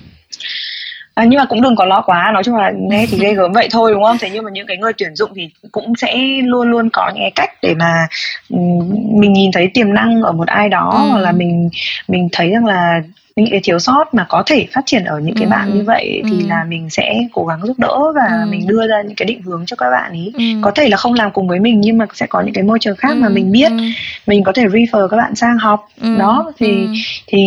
À, nhưng mà cũng đừng có lo quá nói chung là nghe thì ghê gớm vậy thôi đúng không thế nhưng mà những cái người tuyển dụng thì cũng sẽ luôn luôn có những cái cách để mà mình nhìn thấy tiềm năng ở một ai đó ừ. hoặc là mình mình thấy rằng là những cái thiếu sót mà có thể phát triển ở những cái ừ. bạn như vậy thì ừ. là mình sẽ cố gắng giúp đỡ và ừ. mình đưa ra những cái định hướng cho các bạn ý ừ. có thể là không làm cùng với mình nhưng mà sẽ có những cái môi trường khác ừ. mà mình biết ừ. mình có thể refer các bạn sang học ừ. đó thì ừ. thì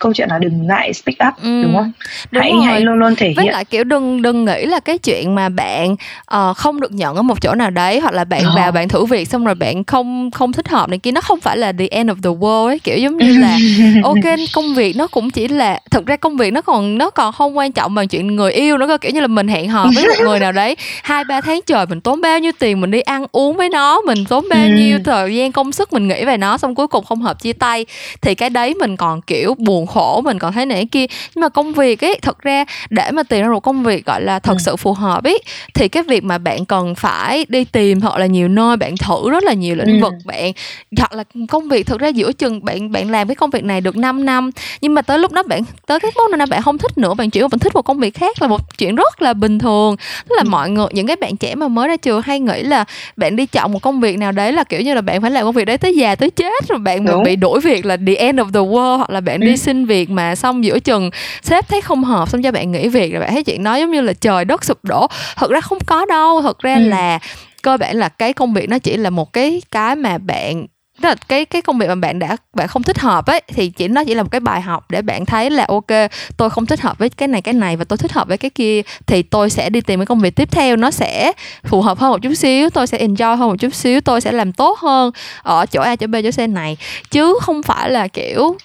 câu chuyện là đừng ngại speak up ừ. đúng không đúng hãy rồi. hãy luôn luôn thể với hiện lại kiểu đừng đừng nghĩ là cái chuyện mà bạn uh, không được nhận ở một chỗ nào đấy hoặc là bạn oh. vào bạn thử việc xong rồi bạn không không thích hợp này kia nó không phải là the end of the world ấy kiểu giống như là [laughs] ok công việc nó cũng chỉ là thực ra công việc nó còn nó còn không quan trọng bằng chuyện người yêu nữa cơ kiểu như là mình hẹn hò với một người nào đấy hai ba tháng trời mình tốn bao nhiêu tiền mình đi ăn uống với nó mình tốn bao nhiêu thời gian công sức mình nghĩ về nó xong cuối cùng không hợp chia tay thì cái đấy mình còn kiểu buồn khổ mình còn thấy này kia nhưng mà công việc ấy thật ra để mà tìm ra một công việc gọi là thật ừ. sự phù hợp ấy thì cái việc mà bạn cần phải đi tìm hoặc là nhiều nơi bạn thử rất là nhiều lĩnh ừ. vực bạn hoặc là công việc thực ra giữa chừng bạn bạn làm cái công việc này được 5 năm nhưng mà tới lúc đó bạn tới cái mốc năm bạn không thích nữa bạn chuyển bạn thích một công việc khác là một chuyện rất là bình thường tức là ừ. mọi người những cái bạn trẻ mà mới ra trường hay nghĩ là bạn đi chọn một công việc nào đấy là kiểu như là bạn phải làm công việc đấy tới già tới chết rồi bạn bị đuổi việc là the end of the world hoặc là bạn ừ. đi xin việc mà xong giữa chừng sếp thấy không hợp xong cho bạn nghỉ việc rồi bạn thấy chuyện nói giống như là trời đất sụp đổ thật ra không có đâu thật ra ừ. là cơ bản là cái công việc nó chỉ là một cái cái mà bạn tức là cái cái công việc mà bạn đã bạn không thích hợp ấy thì chỉ nó chỉ là một cái bài học để bạn thấy là ok tôi không thích hợp với cái này cái này và tôi thích hợp với cái kia thì tôi sẽ đi tìm cái công việc tiếp theo nó sẽ phù hợp hơn một chút xíu tôi sẽ enjoy hơn một chút xíu tôi sẽ làm tốt hơn ở chỗ A chỗ B chỗ C này chứ không phải là kiểu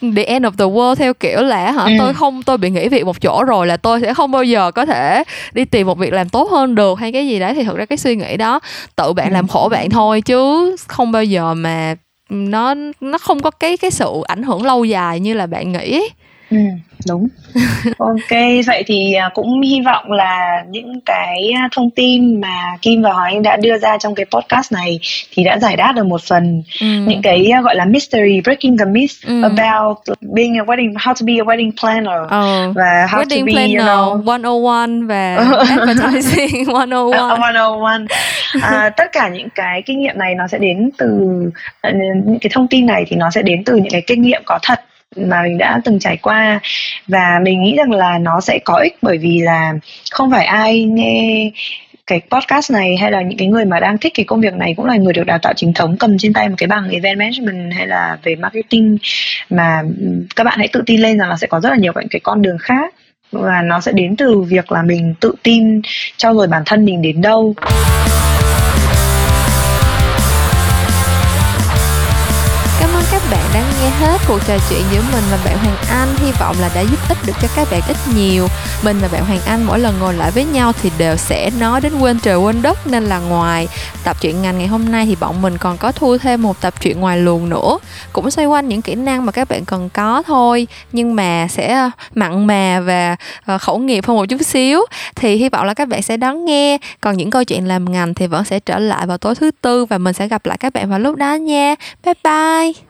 the end of the world theo kiểu là hả ừ. tôi không tôi bị nghỉ việc một chỗ rồi là tôi sẽ không bao giờ có thể đi tìm một việc làm tốt hơn được hay cái gì đấy thì thực ra cái suy nghĩ đó tự bạn ừ. làm khổ bạn thôi chứ không bao giờ mà nó nó không có cái cái sự ảnh hưởng lâu dài như là bạn nghĩ Ừ, đúng. [laughs] Ok, vậy thì à, cũng hy vọng là những cái à, thông tin mà Kim và Hoàng Anh đã đưa ra trong cái podcast này thì đã giải đáp được một phần ừ. những cái à, gọi là mystery, breaking the myth ừ. about being a wedding, how to be a wedding planner oh. và how wedding to be, planner you know, 101 và [laughs] advertising 101. Uh, 101. À, tất cả những cái kinh nghiệm này nó sẽ đến từ những cái thông tin này thì nó sẽ đến từ những cái kinh nghiệm có thật mà mình đã từng trải qua. Và mình nghĩ rằng là nó sẽ có ích bởi vì là không phải ai nghe cái podcast này hay là những cái người mà đang thích cái công việc này cũng là người được đào tạo chính thống cầm trên tay một cái bằng event management hay là về marketing mà các bạn hãy tự tin lên rằng là sẽ có rất là nhiều cái con đường khác và nó sẽ đến từ việc là mình tự tin cho rồi bản thân mình đến đâu. Hết cuộc trò chuyện giữa mình và bạn Hoàng Anh. Hy vọng là đã giúp ích được cho các bạn ít nhiều. Mình và bạn Hoàng Anh mỗi lần ngồi lại với nhau thì đều sẽ nói đến quên trời quên đất Nên là ngoài tập truyện ngành ngày hôm nay thì bọn mình còn có thu thêm một tập truyện ngoài luồng nữa. Cũng xoay quanh những kỹ năng mà các bạn cần có thôi. Nhưng mà sẽ ờ, mặn mà và ờ, khẩu nghiệp hơn một chút xíu. Thì hy vọng là các bạn sẽ đón nghe. Còn những câu chuyện làm ngành thì vẫn sẽ trở lại vào tối thứ tư Và mình sẽ gặp lại các bạn vào lúc đó nha. Bye bye!